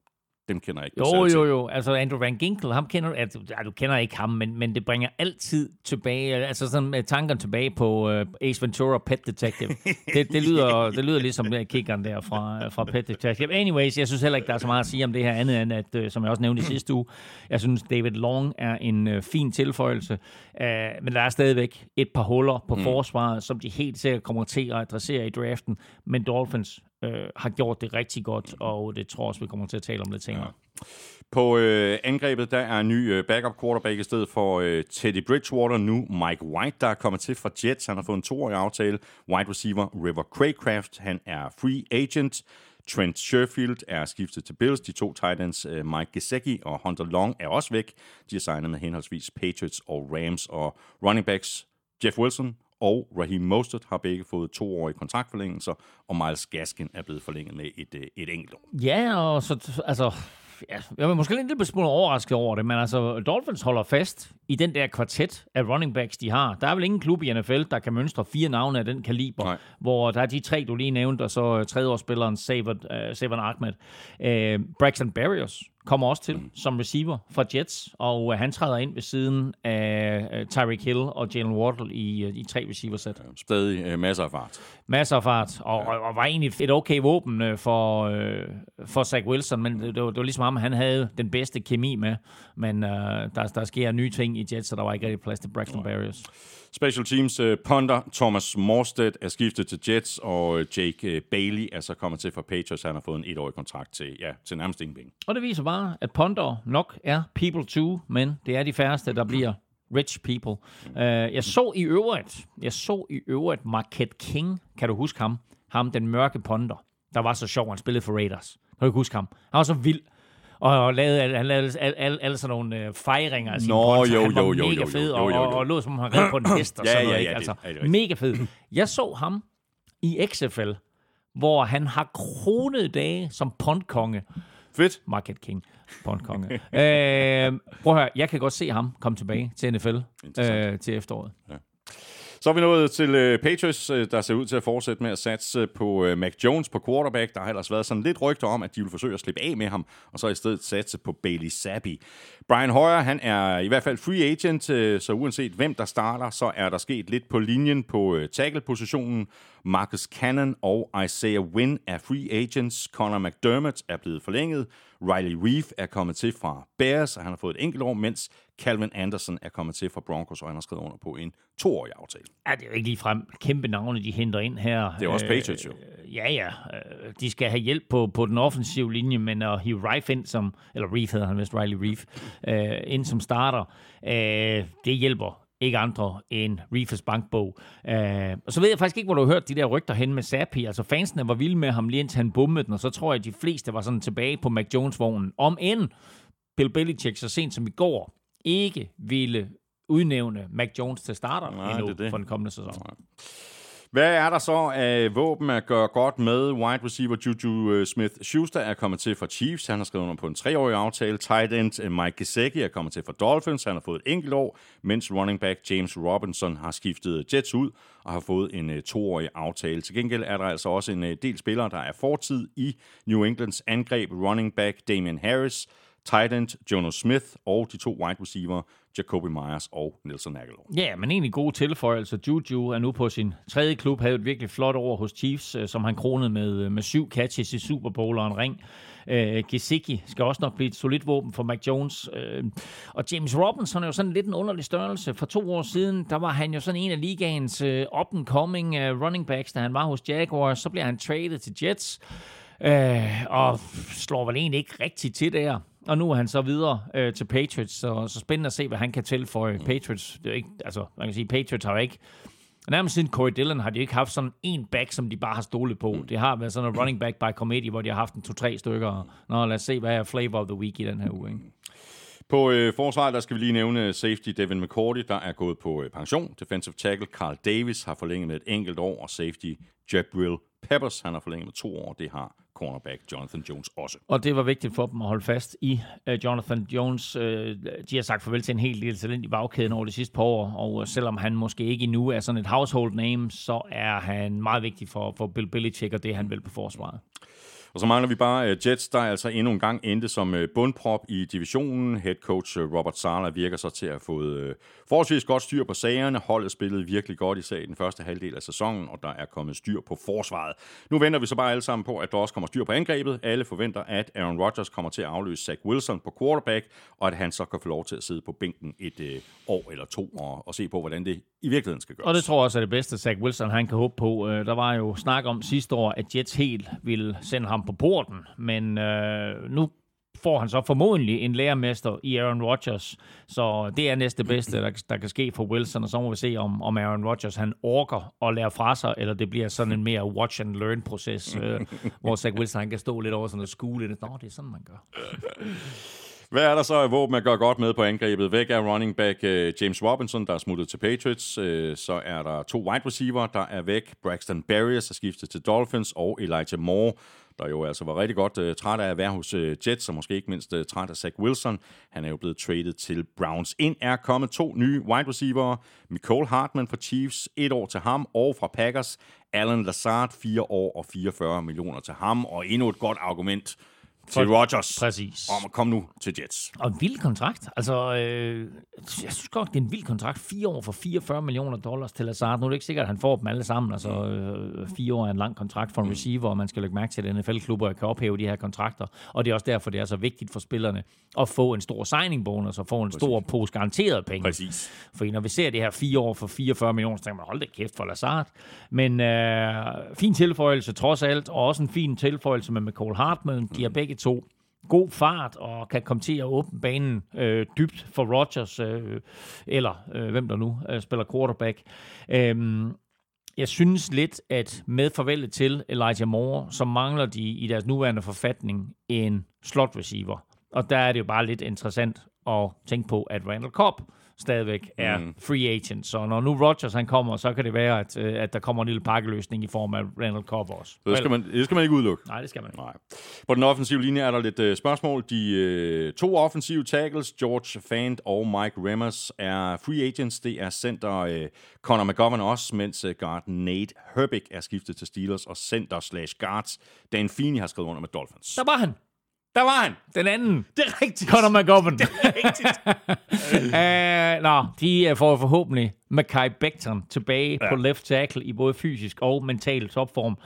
[SPEAKER 1] dem kender jeg ikke.
[SPEAKER 3] Jo, jo, jo. Altså Andrew Van Ginkel, ham kender du, altså, du kender ikke ham, men, men det bringer altid tilbage, altså sådan med tankerne tilbage på uh, Ace Ventura Pet Detective. det, det, lyder, det lyder ligesom uh, kickeren der fra, fra Pet Detective. Anyways, jeg synes heller ikke, der er så meget at sige om det her andet, end at, uh, som jeg også nævnte i sidste uge, jeg synes, David Long er en uh, fin tilføjelse, uh, men der er stadigvæk et par huller på mm. forsvaret, som de helt sikkert kommer til at adressere i draften, men Dolphins øh, har gjort det rigtig godt, og det tror jeg også, vi kommer til at tale om lidt senere. Ja.
[SPEAKER 1] På øh, angrebet, der er en ny øh, backup quarterback i stedet for øh, Teddy Bridgewater nu. Mike White, der er kommet til fra Jets. Han har fået en toårig aftale. Wide receiver River Craycraft, han er free agent. Trent Sherfield er skiftet til Bills. De to tight ends, øh, Mike Gesicki og Hunter Long, er også væk. De er signet med henholdsvis Patriots og Rams. Og running backs Jeff Wilson og Raheem Mostert har begge fået toårige kontraktforlængelser, og Miles Gaskin er blevet forlænget med et, øh, et enkelt år.
[SPEAKER 3] Ja, og så, altså, ja, jeg er måske lidt lille smule overrasket over det, men altså, Dolphins holder fast i den der kvartet af running backs, de har. Der er vel ingen klub i NFL, der kan mønstre fire navne af den kaliber,
[SPEAKER 1] Nej.
[SPEAKER 3] hvor der er de tre, du lige nævnte, og så tredjeårsspilleren Savon, uh, Savon Ahmed. Uh, Braxton Berrios kommer også til mm. som receiver fra Jets, og uh, han træder ind ved siden af uh, Tyreek Hill og Jalen Waddle i, uh, i tre receiver-sæt.
[SPEAKER 1] Stadig øh, masser af fart.
[SPEAKER 3] Masser af fart, og, og, og var egentlig et okay våben øh, for, øh, for Zach Wilson, men det, det, var, det var ligesom ham, han havde den bedste kemi med, men øh, der, der sker nye ting i Jets, så der var ikke rigtig plads til Braxton Berrios.
[SPEAKER 1] Special Teams uh, punter Thomas Morstead er skiftet til Jets, og uh, Jake uh, Bailey er så kommet til fra Patriots. Han har fået en etårig kontrakt til, ja, til nærmest ingen penge.
[SPEAKER 3] Og det viser bare, at punter nok er people too, men det er de færreste, der bliver rich people. Uh, jeg så i øvrigt, jeg så i øvrigt Marquette King, kan du huske ham? Ham, den mørke punter, der var så sjov, han spillede for Raiders. Kan du ikke huske ham? Han var så vild. Og, og lavede, han lavede alle, alle, alle sådan nogle øh, fejringer af sine
[SPEAKER 1] Nå,
[SPEAKER 3] punts.
[SPEAKER 1] jo,
[SPEAKER 3] Han var
[SPEAKER 1] jo, jo,
[SPEAKER 3] mega
[SPEAKER 1] jo,
[SPEAKER 3] fed,
[SPEAKER 1] jo,
[SPEAKER 3] og,
[SPEAKER 1] jo, jo.
[SPEAKER 3] og, og lå som om han red på en hest og
[SPEAKER 1] Ja,
[SPEAKER 3] sådan
[SPEAKER 1] ja,
[SPEAKER 3] noget.
[SPEAKER 1] ja,
[SPEAKER 3] ikke?
[SPEAKER 1] det-
[SPEAKER 3] altså,
[SPEAKER 1] det rigtigt.
[SPEAKER 3] mega fed. Jeg så ham i XFL, hvor han har kronede dage som puntkonge.
[SPEAKER 1] Fedt.
[SPEAKER 3] Market King, puntkonge. øh, prøv at høre, jeg kan godt se ham komme tilbage til NFL øh, til efteråret.
[SPEAKER 1] Så er vi nået til øh, Patriots, øh, der ser ud til at fortsætte med at satse på øh, Mac Jones på quarterback. Der har ellers været sådan lidt rygter om, at de vil forsøge at slippe af med ham, og så i stedet satse på Bailey Zappi. Brian Hoyer, han er i hvert fald free agent, øh, så uanset hvem der starter, så er der sket lidt på linjen på øh, tackle-positionen. Marcus Cannon og Isaiah Wynn er free agents. Connor McDermott er blevet forlænget. Riley Reef er kommet til fra Bears, og han har fået et enkelt år, mens Calvin Anderson er kommet til fra Broncos, og han har skrevet under på en toårig aftale.
[SPEAKER 3] Ja, det er jo ikke ligefrem kæmpe navne, de henter ind her.
[SPEAKER 1] Det er også Patriots jo.
[SPEAKER 3] Øh, ja, ja. Øh, De skal have hjælp på, på den offensive linje, men at hive Reif ind som, eller Reef hedder han vist, Riley Reef, øh, ind som starter, øh, det hjælper ikke andre end Reefers bankbog. Øh, og så ved jeg faktisk ikke, hvor du har hørt de der rygter hen med Zappi. Altså fansene var vilde med ham lige indtil han bummede den, og så tror jeg, at de fleste var sådan tilbage på Mac Jones-vognen. Om end Bill Belichick så sent som i går ikke ville udnævne Mac Jones til starter
[SPEAKER 1] Nej,
[SPEAKER 3] endnu
[SPEAKER 1] det det.
[SPEAKER 3] for den kommende sæson.
[SPEAKER 1] Hvad er der så af våben at gøre godt med? Wide receiver Juju øh, Smith-Schuster er kommet til fra Chiefs. Han har skrevet under på en treårig aftale. Tight end øh, Mike Gesicki er kommet til fra Dolphins. Han har fået et enkelt år, mens running back James Robinson har skiftet øh, Jets ud og har fået en toårig aftale. Til gengæld er der altså også en del spillere, der er fortid i New Englands angreb. Running back Damian Harris, tight end Jono Smith og de to wide receiver Jacoby Myers og Nelson Aguilar.
[SPEAKER 3] Ja, men egentlig gode tilføjelser. Juju er nu på sin tredje klub, havde et virkelig flot år hos Chiefs, øh, som han kronede med, øh, med syv catches i Super Bowl og en ring. Øh, Gesicki skal også nok blive et solidt våben for Mac Jones. Øh, og James Robinson er jo sådan lidt en underlig størrelse. For to år siden, der var han jo sådan en af ligagens øh, up-and-coming øh, running backs, da han var hos Jaguars. Så bliver han traded til Jets, øh, og slår vel egentlig ikke rigtigt til der. Og nu er han så videre øh, til Patriots, så, så spændende at se, hvad han kan tilføje. Patriots, det er ikke, altså, man kan sige, Patriots har jo ikke Nærmest siden Corey Dillon har de ikke haft sådan en back, som de bare har stolet på. Det har været sådan en running back by committee, hvor de har haft en to-tre stykker. Nå, lad os se, hvad er flavor of the week i den her uge. Ikke?
[SPEAKER 1] På øh, forsvaret, der skal vi lige nævne safety Devin McCourty, der er gået på øh, pension. Defensive tackle Carl Davis har forlænget med et enkelt år, og safety Jabril Peppers, han har forlænget med to år. Det har cornerback Jonathan Jones også.
[SPEAKER 3] Og det var vigtigt for dem at holde fast i uh, Jonathan Jones. Uh, de har sagt farvel til en hel del talent i bagkæden over de sidste par år, og uh, selvom han måske ikke endnu er sådan et household name, så er han meget vigtig for, for Bill Belichick og det, han vil på forsvaret.
[SPEAKER 1] Og så mangler vi bare uh, Jets, der altså endnu en gang endte som uh, bundprop i divisionen. Head coach uh, Robert Sala virker så til at have fået uh, forholdsvis godt styr på sagerne. Holdet spillede virkelig godt i i den første halvdel af sæsonen, og der er kommet styr på forsvaret. Nu venter vi så bare alle sammen på, at der også kommer styr på angrebet. Alle forventer, at Aaron Rodgers kommer til at afløse Zach Wilson på quarterback, og at han så kan få lov til at sidde på bænken et uh, år eller to og, og se på, hvordan det i virkeligheden skal gøres.
[SPEAKER 3] Og det tror jeg også er det bedste, Zach Wilson han kan håbe på. Der var jo snak om sidste år, at Jets helt ville sende ham på porten, men øh, nu får han så formodentlig en lærermester i Aaron Rodgers. Så det er næste bedste, der, der kan ske for Wilson, og så må vi se, om, om Aaron Rodgers han orker at lære fra sig, eller det bliver sådan en mere watch-and-learn-proces, øh, hvor Zach Wilson han kan stå lidt over sådan og skule lidt. Nå, det er sådan, man gør.
[SPEAKER 1] Hvad er der så af våben, at gør godt med på angrebet? Væk er running back uh, James Robinson, der er smuttet til Patriots. Uh, så er der to wide receiver, der er væk. Braxton Berrios er skiftet til Dolphins, og Elijah Moore, der jo altså var rigtig godt uh, træt af at være hos uh, Jets, og måske ikke mindst uh, træt af Zach Wilson. Han er jo blevet traded til Browns. Ind er kommet to nye wide receiver. Nicole Hartman fra Chiefs, et år til ham, og fra Packers, Alan Lazard, fire år og 44 millioner til ham, og endnu et godt argument til Rodgers.
[SPEAKER 3] Præcis.
[SPEAKER 1] Om at komme nu til Jets.
[SPEAKER 3] Og en vild kontrakt. Altså, øh, jeg synes godt, det er en vild kontrakt. Fire år for 44 millioner dollars til Lazard. Nu er det ikke sikkert, at han får dem alle sammen. Altså, øh, fire år er en lang kontrakt for en mm. receiver, og man skal lægge mærke til, at NFL-klubber kan ophæve de her kontrakter. Og det er også derfor, det er så vigtigt for spillerne at få en stor signing-bonus og få en Præcis. stor pose garanteret penge.
[SPEAKER 1] Præcis.
[SPEAKER 3] For når vi ser det her fire år for 44 millioner, så tænker man, hold det kæft for Lazard. Men øh, fin tilføjelse trods alt, og også en fin tilføjelse med McCall Hartman. De har begge to god fart og kan komme til at åbne banen øh, dybt for Rodgers, øh, eller øh, hvem der nu øh, spiller quarterback. Øhm, jeg synes lidt, at med farvelet til Elijah Moore, så mangler de i deres nuværende forfatning en slot receiver. Og der er det jo bare lidt interessant at tænke på, at Randall Cobb stadigvæk er mm. free agent. Så når nu Rodgers han kommer, så kan det være, at, øh, at der kommer en lille pakkeløsning i form af Randall Cobb også.
[SPEAKER 1] Så det skal, man, det skal man ikke udelukke?
[SPEAKER 3] Nej, det skal man ikke.
[SPEAKER 1] Nej. På den offensive linje er der lidt uh, spørgsmål. De uh, to offensive tackles, George Fant og Mike Remmers, er free agents. Det er center uh, Conor McGovern også, mens uh, guard Nate Herbig er skiftet til Steelers, og center slash guards Dan Feeney har skrevet under med Dolphins.
[SPEAKER 3] Der var han.
[SPEAKER 1] Der var han.
[SPEAKER 3] Den anden.
[SPEAKER 1] Det er rigtigt.
[SPEAKER 3] Conor McGovern.
[SPEAKER 1] Det er rigtigt.
[SPEAKER 3] uh, nå, de får forhåbentlig Mackay Becton tilbage ja. på left tackle i både fysisk og mental topform.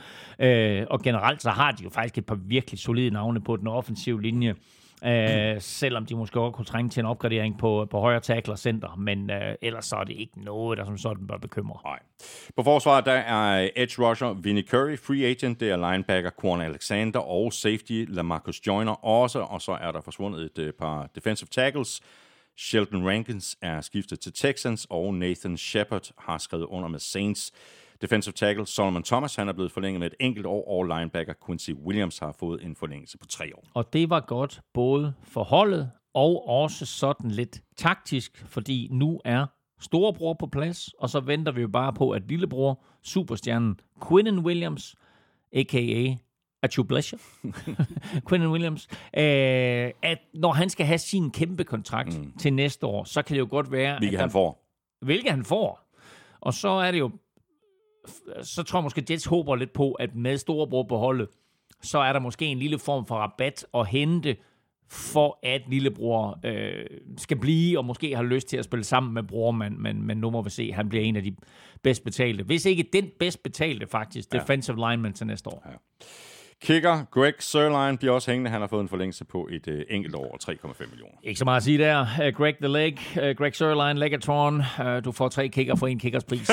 [SPEAKER 3] Uh, og generelt så har de jo faktisk et par virkelig solide navne på den offensive linje. Øh, selvom de måske også kunne trænge til en opgradering på, på højre tackle og center, men øh, ellers så er det ikke noget, der som sådan bør bekymre.
[SPEAKER 1] Nej. På forsvaret, der er edge rusher Vinnie Curry, free agent, det er linebacker Quan Alexander og safety Lamarcus Joyner også, og så er der forsvundet et øh, par defensive tackles. Sheldon Rankins er skiftet til Texans, og Nathan Shepard har skrevet under med Saints. Defensive tackle Solomon Thomas, han er blevet forlænget med et enkelt år, og linebacker Quincy Williams har fået en forlængelse på tre år.
[SPEAKER 3] Og det var godt både for holdet og også sådan lidt taktisk, fordi nu er storebror på plads, og så venter vi jo bare på, at lillebror, superstjernen Quinnen Williams, a.k.a. Achu Blesher, Quinnen Williams, øh, at når han skal have sin kæmpe kontrakt mm. til næste år, så kan det jo godt være...
[SPEAKER 1] Hvilket
[SPEAKER 3] at
[SPEAKER 1] han får.
[SPEAKER 3] Hvilket han får. Og så er det jo så tror jeg måske, Jets håber lidt på, at med storebror på holdet, så er der måske en lille form for rabat at hente, for at lillebror øh, skal blive, og måske har lyst til at spille sammen med bror, men, men, men nu må vi se, han bliver en af de bedst betalte. Hvis ikke den bedst betalte, faktisk, ja. defensive lineman til næste år. Ja.
[SPEAKER 1] Kicker Greg Sørlein bliver også hængende. Han har fået en forlængelse på et uh, enkelt år og 3,5 millioner.
[SPEAKER 3] Ikke så meget at sige der. Uh, Greg the Leg, uh, Greg Sørlein, Legatron. Uh, du får tre kicker for en kickers pris.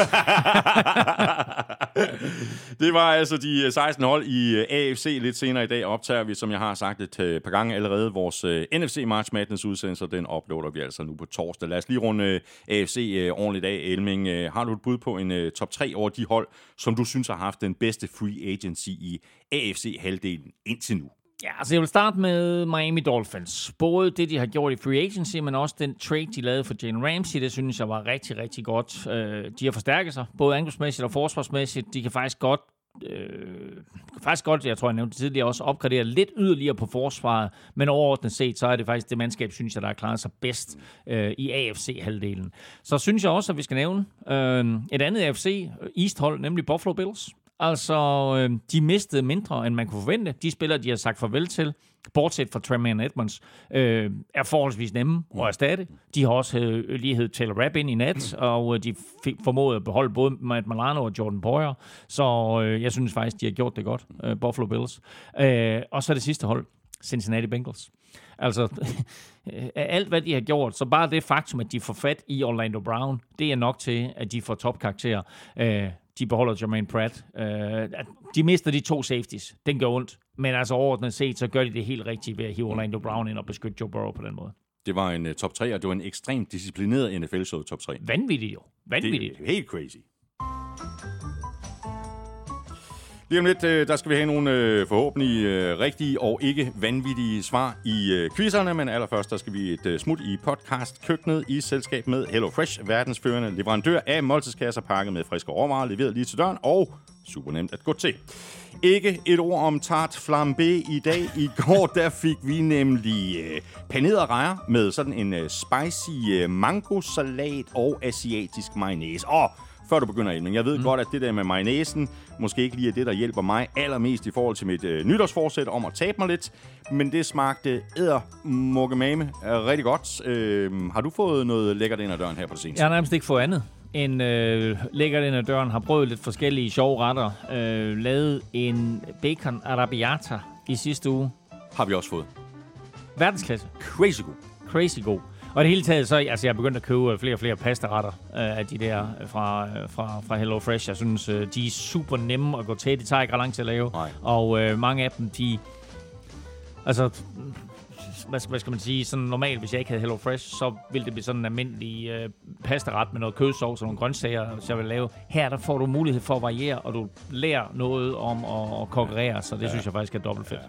[SPEAKER 1] det var altså de 16 hold i uh, AFC. Lidt senere i dag optager vi, som jeg har sagt et uh, par gange allerede, vores uh, NFC March Madness udsendelse. Den uploader vi altså nu på torsdag. Lad os lige runde uh, AFC uh, ordentligt af. Elming, uh, har du et bud på en uh, top 3 over de hold, som du synes har haft den bedste free agency i halvdelen indtil nu?
[SPEAKER 3] Ja, altså jeg vil starte med Miami Dolphins. Både det, de har gjort i free agency, men også den trade, de lavede for Jane Ramsey, det synes jeg var rigtig, rigtig godt. Øh, de har forstærket sig, både angrebsmæssigt og forsvarsmæssigt. De kan faktisk godt øh, faktisk godt, jeg tror, jeg nævnte tidligere, også opgradere lidt yderligere på forsvaret, men overordnet set, så er det faktisk det mandskab, synes jeg, der har klaret sig bedst øh, i AFC-halvdelen. Så synes jeg også, at vi skal nævne øh, et andet AFC East-hold, nemlig Buffalo Bills. Altså, øh, de mistede mindre, end man kunne forvente. De spillere, de har sagt farvel til, bortset fra Tremaine Edmonds, øh, er forholdsvis nemme at erstatte. De har også øh, lige hed Taylor Rapp ind i nat, og øh, de fik formået at beholde både Matt Milano og Jordan Poyer. Så øh, jeg synes faktisk, de har gjort det godt, øh, Buffalo Bills. Øh, og så det sidste hold, Cincinnati Bengals. Altså, af alt hvad de har gjort, så bare det faktum, at de får fat i Orlando Brown, det er nok til, at de får topkarakter. Øh, de beholder Jermaine Pratt. Øh, de mister de to safeties. Den gør ondt. Men altså overordnet set, så gør de det helt rigtigt ved at hive Orlando Brown ind og beskytte Joe Burrow på den måde.
[SPEAKER 1] Det var en uh, top 3, og det var en ekstremt disciplineret NFL-show top 3.
[SPEAKER 3] Vanvittigt jo. Vanvittigt.
[SPEAKER 1] Det er helt crazy. Lige om lidt, øh, der skal vi have nogle øh, forhåbentlig øh, rigtige og ikke vanvittige svar i quizzerne, men allerførst der skal vi et smut i podcast-køkkenet i selskab med HelloFresh, verdensførende leverandør af måltidskasser pakket med friske råvarer, leveret lige til døren og super nemt at gå til. Ikke et ord om tart flambé i dag. I går der fik vi nemlig øh, panerede rejer med sådan en øh, spicy øh, mangosalat og asiatisk mayonnaise. Og før du begynder men jeg ved mm. godt, at det der med mayonnaisen måske ikke lige er det, der hjælper mig allermest i forhold til mit øh, nytårsforsæt om at tabe mig lidt. Men det smagte æder mukkemame rigtig godt. Øh, har du fået noget lækkert ind ad døren her på det seneste?
[SPEAKER 3] Jeg har nærmest ikke fået andet en øh, lækkert ind ad døren, har prøvet lidt forskellige sjove retter. Øh, lavet en bacon arabiata i sidste uge.
[SPEAKER 1] Har vi også fået.
[SPEAKER 3] Verdensklasse.
[SPEAKER 1] Crazy god.
[SPEAKER 3] Crazy god. Og det hele taget, så altså, jeg er begyndt at købe flere og flere pastaretter øh, af de der fra, øh, fra, fra Hello Fresh. Jeg synes, øh, de er super nemme at gå til. De tager ikke ret lang tid at lave.
[SPEAKER 1] Nej.
[SPEAKER 3] Og øh, mange af dem, de... Altså, hvad, skal, hvad skal man sige, sådan normalt, hvis jeg ikke havde Hello Fresh, så ville det blive sådan en almindelig øh, pastaret med noget kødsovs og nogle grøntsager, så jeg vil lave. Her der får du mulighed for at variere, og du lærer noget om at, at konkurrere, så det ja. synes jeg faktisk er dobbelt fedt. Ja.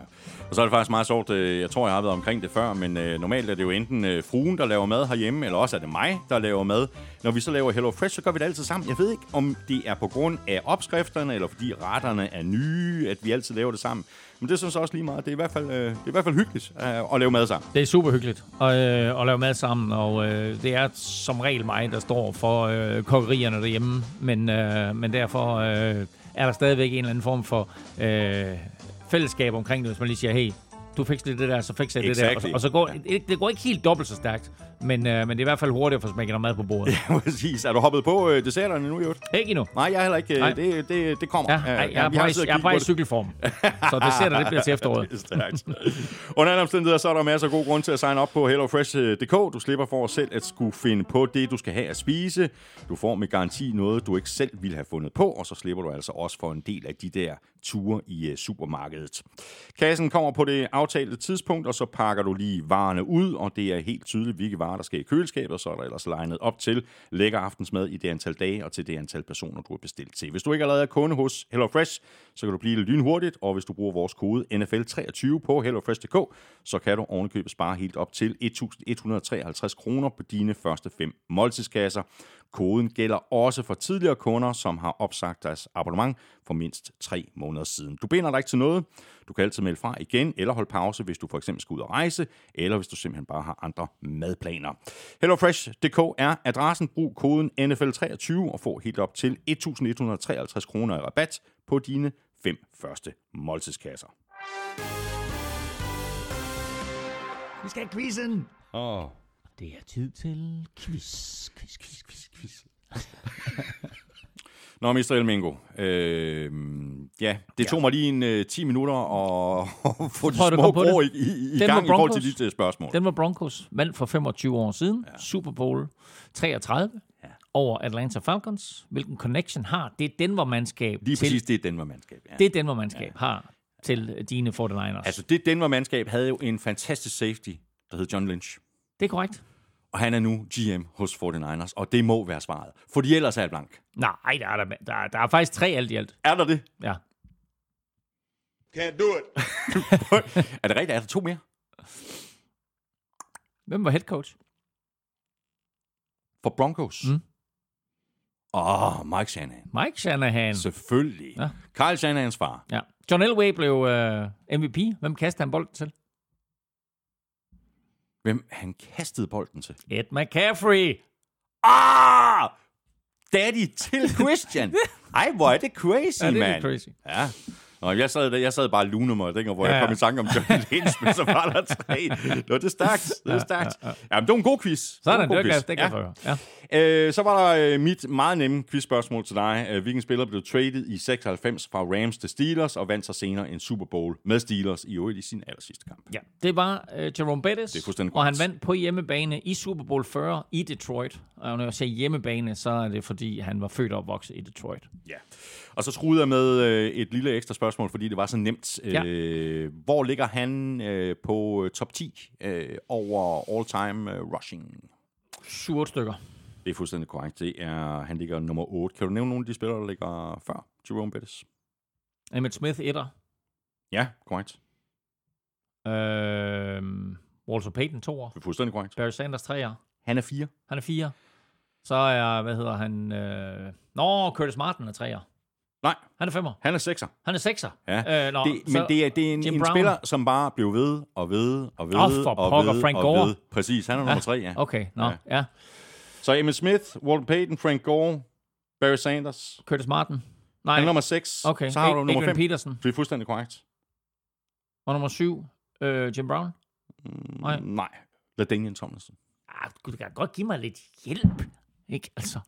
[SPEAKER 1] Og så er det faktisk meget sjovt, øh, jeg tror, jeg har været omkring det før, men øh, normalt er det jo enten øh, fruen, der laver mad herhjemme, eller også er det mig, der laver mad. Når vi så laver Hello Fresh, så gør vi det altid sammen. Jeg ved ikke, om det er på grund af opskrifterne, eller fordi retterne er nye, at vi altid laver det sammen. Men det synes jeg også lige meget. Det er i hvert fald, øh, det er i hvert fald hyggeligt øh, at lave mad sammen.
[SPEAKER 3] Det er super hyggeligt at, øh, at lave mad sammen, og øh, det er som regel mig, der står for øh, kokkerierne derhjemme. Men, øh, men derfor øh, er der stadigvæk en eller anden form for øh, fællesskab omkring det, hvis man lige siger, hey, du fik det der, så fik jeg det der. Og så, og så går ja. det, det går ikke helt dobbelt så stærkt, men, øh, men det er i hvert fald hurtigt at få smækket noget mad på bordet.
[SPEAKER 1] Ja, præcis. Er du hoppet på øh, desserterne nu, Jørgen?
[SPEAKER 3] Ikke endnu.
[SPEAKER 1] Nej, jeg er heller ikke. Øh, det, det, det kommer.
[SPEAKER 3] Ja, nej, jeg, er bare, jeg er bare i cykelform, så desserter, det bliver til efteråret. det er.
[SPEAKER 1] Under andre omstændigheder, så er der masser af god grund til at signe op på HelloFresh.dk. Du slipper for selv at skulle finde på det, du skal have at spise. Du får med garanti noget, du ikke selv ville have fundet på, og så slipper du altså også for en del af de der ture i uh, supermarkedet. Kassen kommer på det aftalte tidspunkt, og så pakker du lige varerne ud, og det er helt tydeligt, hvilke varer, der skal i køleskabet, så er der ellers legnet op til lækker aftensmad i det antal dage og til det antal personer, du har bestilt til. Hvis du ikke allerede er kunde hos HelloFresh, så kan du blive lynhurtigt, og hvis du bruger vores kode NFL23 på hellofresh.dk, så kan du ovenikøbet spare helt op til 1.153 kroner på dine første fem måltidskasser. Koden gælder også for tidligere kunder, som har opsagt deres abonnement for mindst tre måneder siden. Du binder dig ikke til noget. Du kan altid melde fra igen, eller holde pause, hvis du for eksempel skal ud og rejse, eller hvis du simpelthen bare har andre madplaner. HelloFresh.dk er adressen. Brug koden NFL23 og få helt op til 1.153 kroner i rabat på dine fem første måltidskasser.
[SPEAKER 3] Vi skal have quizzen!
[SPEAKER 1] Åh. Oh.
[SPEAKER 3] Det er tid til quiz, quiz, quiz, quiz, quiz.
[SPEAKER 1] Nå, Mr. Elmingo. Øh, ja, det tog ja. mig lige en uh, 10 minutter at, at få de små bror i, i, i gang i forhold til dit uh, spørgsmål.
[SPEAKER 3] Den var Broncos valgt for 25 år siden. Ja. Super Bowl 33 ja. over Atlanta Falcons. Hvilken connection har det Denver-mandskab
[SPEAKER 1] Lige præcis, det Denver-mandskab.
[SPEAKER 3] Ja. Det Denver-mandskab ja. har til dine 49ers.
[SPEAKER 1] Altså, det Denver-mandskab havde jo en fantastisk safety, der hed John Lynch.
[SPEAKER 3] Det er korrekt.
[SPEAKER 1] Og han er nu GM hos 49ers, og det må være svaret. Fordi ellers er det blank.
[SPEAKER 3] Nej, der er, der, der, der er faktisk tre alt i alt.
[SPEAKER 1] Er der det?
[SPEAKER 3] Ja.
[SPEAKER 4] Can't do it.
[SPEAKER 1] er det rigtigt? Er der to mere?
[SPEAKER 3] Hvem var head coach?
[SPEAKER 1] For Broncos?
[SPEAKER 3] Mm.
[SPEAKER 1] Åh, oh, Mike Shanahan.
[SPEAKER 3] Mike Shanahan.
[SPEAKER 1] Selvfølgelig. Ja. Kyle Shanahans far.
[SPEAKER 3] Ja. John Elway blev uh, MVP. Hvem kastede han bolden til?
[SPEAKER 1] Hvem han kastede bolden til?
[SPEAKER 3] Ed McCaffrey.
[SPEAKER 1] Ah! daddy til Christian. Ej, hvor er det crazy,
[SPEAKER 3] Ja, det er lidt crazy.
[SPEAKER 1] Ja. Nå, jeg sad, jeg sad bare og lunede mig, dengang, hvor ja,
[SPEAKER 3] Ja,
[SPEAKER 1] jeg
[SPEAKER 3] ja.
[SPEAKER 1] kom i tanke om Johnny Lynch, men så var der tre. Det er stærkt. Det er stærkt. Jamen, det var en god quiz.
[SPEAKER 3] Sådan,
[SPEAKER 1] var
[SPEAKER 3] det er
[SPEAKER 1] god
[SPEAKER 3] glad,
[SPEAKER 1] quiz.
[SPEAKER 3] det jeg høre. Ja.
[SPEAKER 1] Øh, så var der øh, mit meget nemme quizspørgsmål til dig. Øh, hvilken spiller blev traded i 96 fra Rams til Steelers og vandt så senere en Super Bowl med Steelers i øvrigt i sin aller sidste kamp?
[SPEAKER 3] Ja, det var uh, Jerome Bettis,
[SPEAKER 1] Det er fuldstændig
[SPEAKER 3] og han
[SPEAKER 1] korrekt.
[SPEAKER 3] vandt på hjemmebane i Super Bowl 40 i Detroit. Og når jeg siger hjemmebane, så er det fordi, han var født og opvokset i Detroit.
[SPEAKER 1] Ja. Og så skruede jeg med øh, et lille ekstra spørgsmål, fordi det var så nemt.
[SPEAKER 3] Ja.
[SPEAKER 1] Øh, hvor ligger han øh, på øh, top 10 øh, over all-time øh, rushing?
[SPEAKER 3] Syv otte stykker.
[SPEAKER 1] Det er fuldstændig korrekt. Det er, han ligger nummer 8. Kan du nævne nogle af de spillere, der ligger før Jerome Bettis?
[SPEAKER 3] Emmett Smith, etter.
[SPEAKER 1] Ja, korrekt.
[SPEAKER 3] Øh, Walter Payton, toer.
[SPEAKER 1] Det er fuldstændig korrekt.
[SPEAKER 3] Barry Sanders, treer.
[SPEAKER 1] Han er 4.
[SPEAKER 3] Han er fire. Så er, hvad hedder han? Øh... Nå, Curtis Martin er treer.
[SPEAKER 1] Nej,
[SPEAKER 3] Han er femmer.
[SPEAKER 1] han er 6'er.
[SPEAKER 3] Han er sekser.
[SPEAKER 1] Ja.
[SPEAKER 3] Øh, nå,
[SPEAKER 1] det, men det er, det er en,
[SPEAKER 3] Jim
[SPEAKER 1] en
[SPEAKER 3] Brown.
[SPEAKER 1] spiller, som bare blev ved og ved og ved
[SPEAKER 3] Åh, for
[SPEAKER 1] og
[SPEAKER 3] pokker,
[SPEAKER 1] ved
[SPEAKER 3] Frank
[SPEAKER 1] og
[SPEAKER 3] Gore.
[SPEAKER 1] ved. Præcis, han er nummer 3, ja.
[SPEAKER 3] Okay, nå,
[SPEAKER 1] Ja.
[SPEAKER 3] ja. ja.
[SPEAKER 1] Så Emmitt Smith, Walter Payton, Frank Gore, Barry Sanders.
[SPEAKER 3] Curtis Martin. Nej,
[SPEAKER 1] Han er nummer 6.
[SPEAKER 3] okay.
[SPEAKER 1] Så har du nummer
[SPEAKER 3] Adrian
[SPEAKER 1] 5.
[SPEAKER 3] Peterson.
[SPEAKER 1] Det er fuldstændig korrekt.
[SPEAKER 3] Og nummer syv, øh, Jim Brown. Nej.
[SPEAKER 1] Mm, Nej. LaDainian Tomlinson.
[SPEAKER 3] Ah, du kan godt give mig lidt hjælp. Ikke, altså.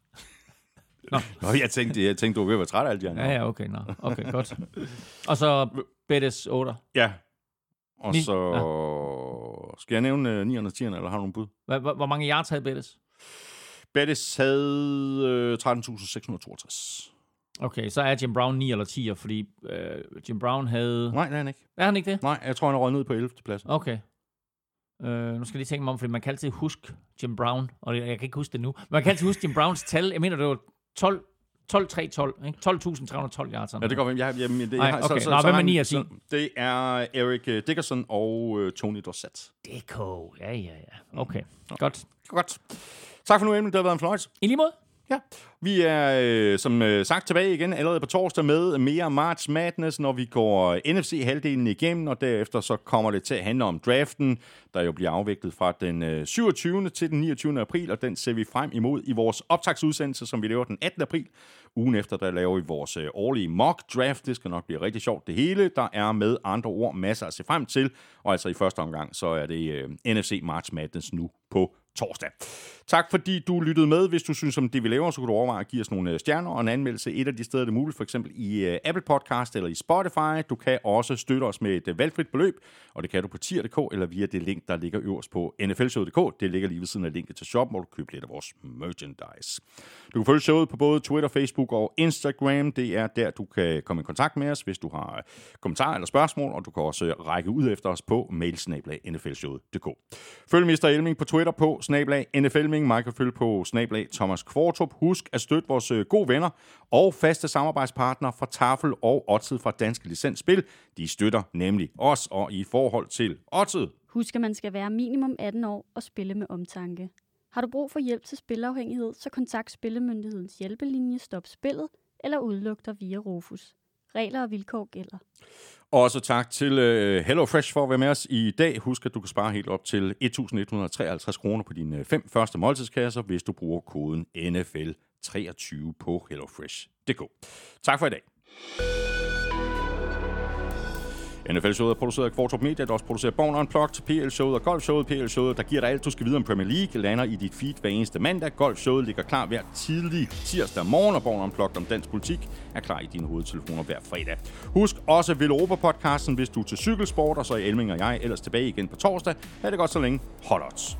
[SPEAKER 1] Nå, jeg tænkte, jeg tænkte du var ved at være træt af alt andre.
[SPEAKER 3] Ja, ja, okay, nå. Okay, godt. Og så Bettis 8.
[SPEAKER 1] Ja. Og
[SPEAKER 3] Ni.
[SPEAKER 1] så... Skal jeg nævne øh, 9'erne og 10'erne, eller har du nogle bud?
[SPEAKER 3] Hvor, hvor, mange yards havde Bettis?
[SPEAKER 1] Bettis havde øh, 13.662.
[SPEAKER 3] Okay, så er Jim Brown 9 eller 10'er, fordi øh, Jim Brown havde...
[SPEAKER 1] Nej, det er han ikke.
[SPEAKER 3] Er han ikke det?
[SPEAKER 1] Nej, jeg tror, han er røget ned på 11. pladsen.
[SPEAKER 3] Okay. Øh, nu skal jeg lige tænke mig om, fordi man kan altid huske Jim Brown, og jeg kan ikke huske det nu, men man kan altid huske Jim Browns tal. Jeg mener, det var 12, 12 3 12, ikke? 12.312 yards.
[SPEAKER 1] Ja, det går jeg, jeg, jeg, det,
[SPEAKER 3] Nej,
[SPEAKER 1] jeg
[SPEAKER 3] okay. Nå, hvem er
[SPEAKER 1] har-
[SPEAKER 3] 9 og 10?
[SPEAKER 1] så- Det er Eric øh, Dickerson og øh, Tony Dorsett.
[SPEAKER 3] Deco. Ja, ja, ja. Okay, godt.
[SPEAKER 1] Godt. Tak for nu, Emil. Det har været en fornøjelse.
[SPEAKER 3] I lige måde.
[SPEAKER 1] Ja. Vi er, øh, som øh, sagt, tilbage igen allerede på torsdag med mere March Madness, når vi går øh, NFC-halvdelen igennem, og derefter så kommer det til at handle om draften, der jo bliver afviklet fra den øh, 27. til den 29. april, og den ser vi frem imod i vores optagsudsendelse, som vi laver den 18. april. Ugen efter, der laver vi vores øh, årlige mock draft. Det skal nok blive rigtig sjovt det hele. Der er med andre ord masser at se frem til, og altså i første omgang, så er det øh, NFC March Madness nu på torsdag. Tak fordi du lyttede med. Hvis du synes om det, vi laver, så kan du overveje at give os nogle øh, stjerner og en anmeldelse et af de steder, det er muligt, for eksempel i øh, Apple Podcast eller i Spotify. Du kan også støtte os med et øh, valgfrit beløb, og det kan du på tier.dk eller via det link, der ligger øverst på nflshowet.dk. Det ligger lige ved siden af linket til shop, hvor du kan købe lidt af vores merchandise. Du kan følge showet på både Twitter, Facebook og Instagram. Det er der, du kan komme i kontakt med os, hvis du har kommentarer eller spørgsmål, og du kan også række ud efter os på mailsnablag.nflshowet.dk. Følg Mr. Elming på Twitter på snablag NFLming. Mig kan følge på snablag Thomas Kvartrup. Husk at støtte vores øh, gode venner og faste samarbejdspartnere fra Tafel og Otted fra Danske Licensspil. De støtter nemlig os, og i forhold til Otted.
[SPEAKER 2] Husk, at man skal være minimum 18 år og spille med omtanke. Har du brug for hjælp til spilafhængighed, så kontakt Spillemyndighedens hjælpelinje Stop Spillet eller udluk dig via Rufus. Regler og vilkår gælder.
[SPEAKER 1] Og Også tak til øh, HelloFresh for at være med os i dag. Husk, at du kan spare helt op til 1.153 kroner på dine øh, fem første måltidskasser, hvis du bruger koden NFL23 på hellofresh.dk. Tak for i dag. NFL-showet er produceret af Kvartrup Media, der også producerer Born Unplugged, PL-showet og Golf-showet. PL-showet, der giver dig alt, du skal vide om Premier League, lander i dit feed hver eneste mandag. Golf-showet ligger klar hver tidlig tirsdag morgen, og Born Unplugged om dansk politik er klar i dine hovedtelefoner hver fredag. Husk også Ville Europa-podcasten, hvis du er til cykelsport, og så er Elming og jeg ellers tilbage igen på torsdag. Ha' det godt så længe. Hold odds.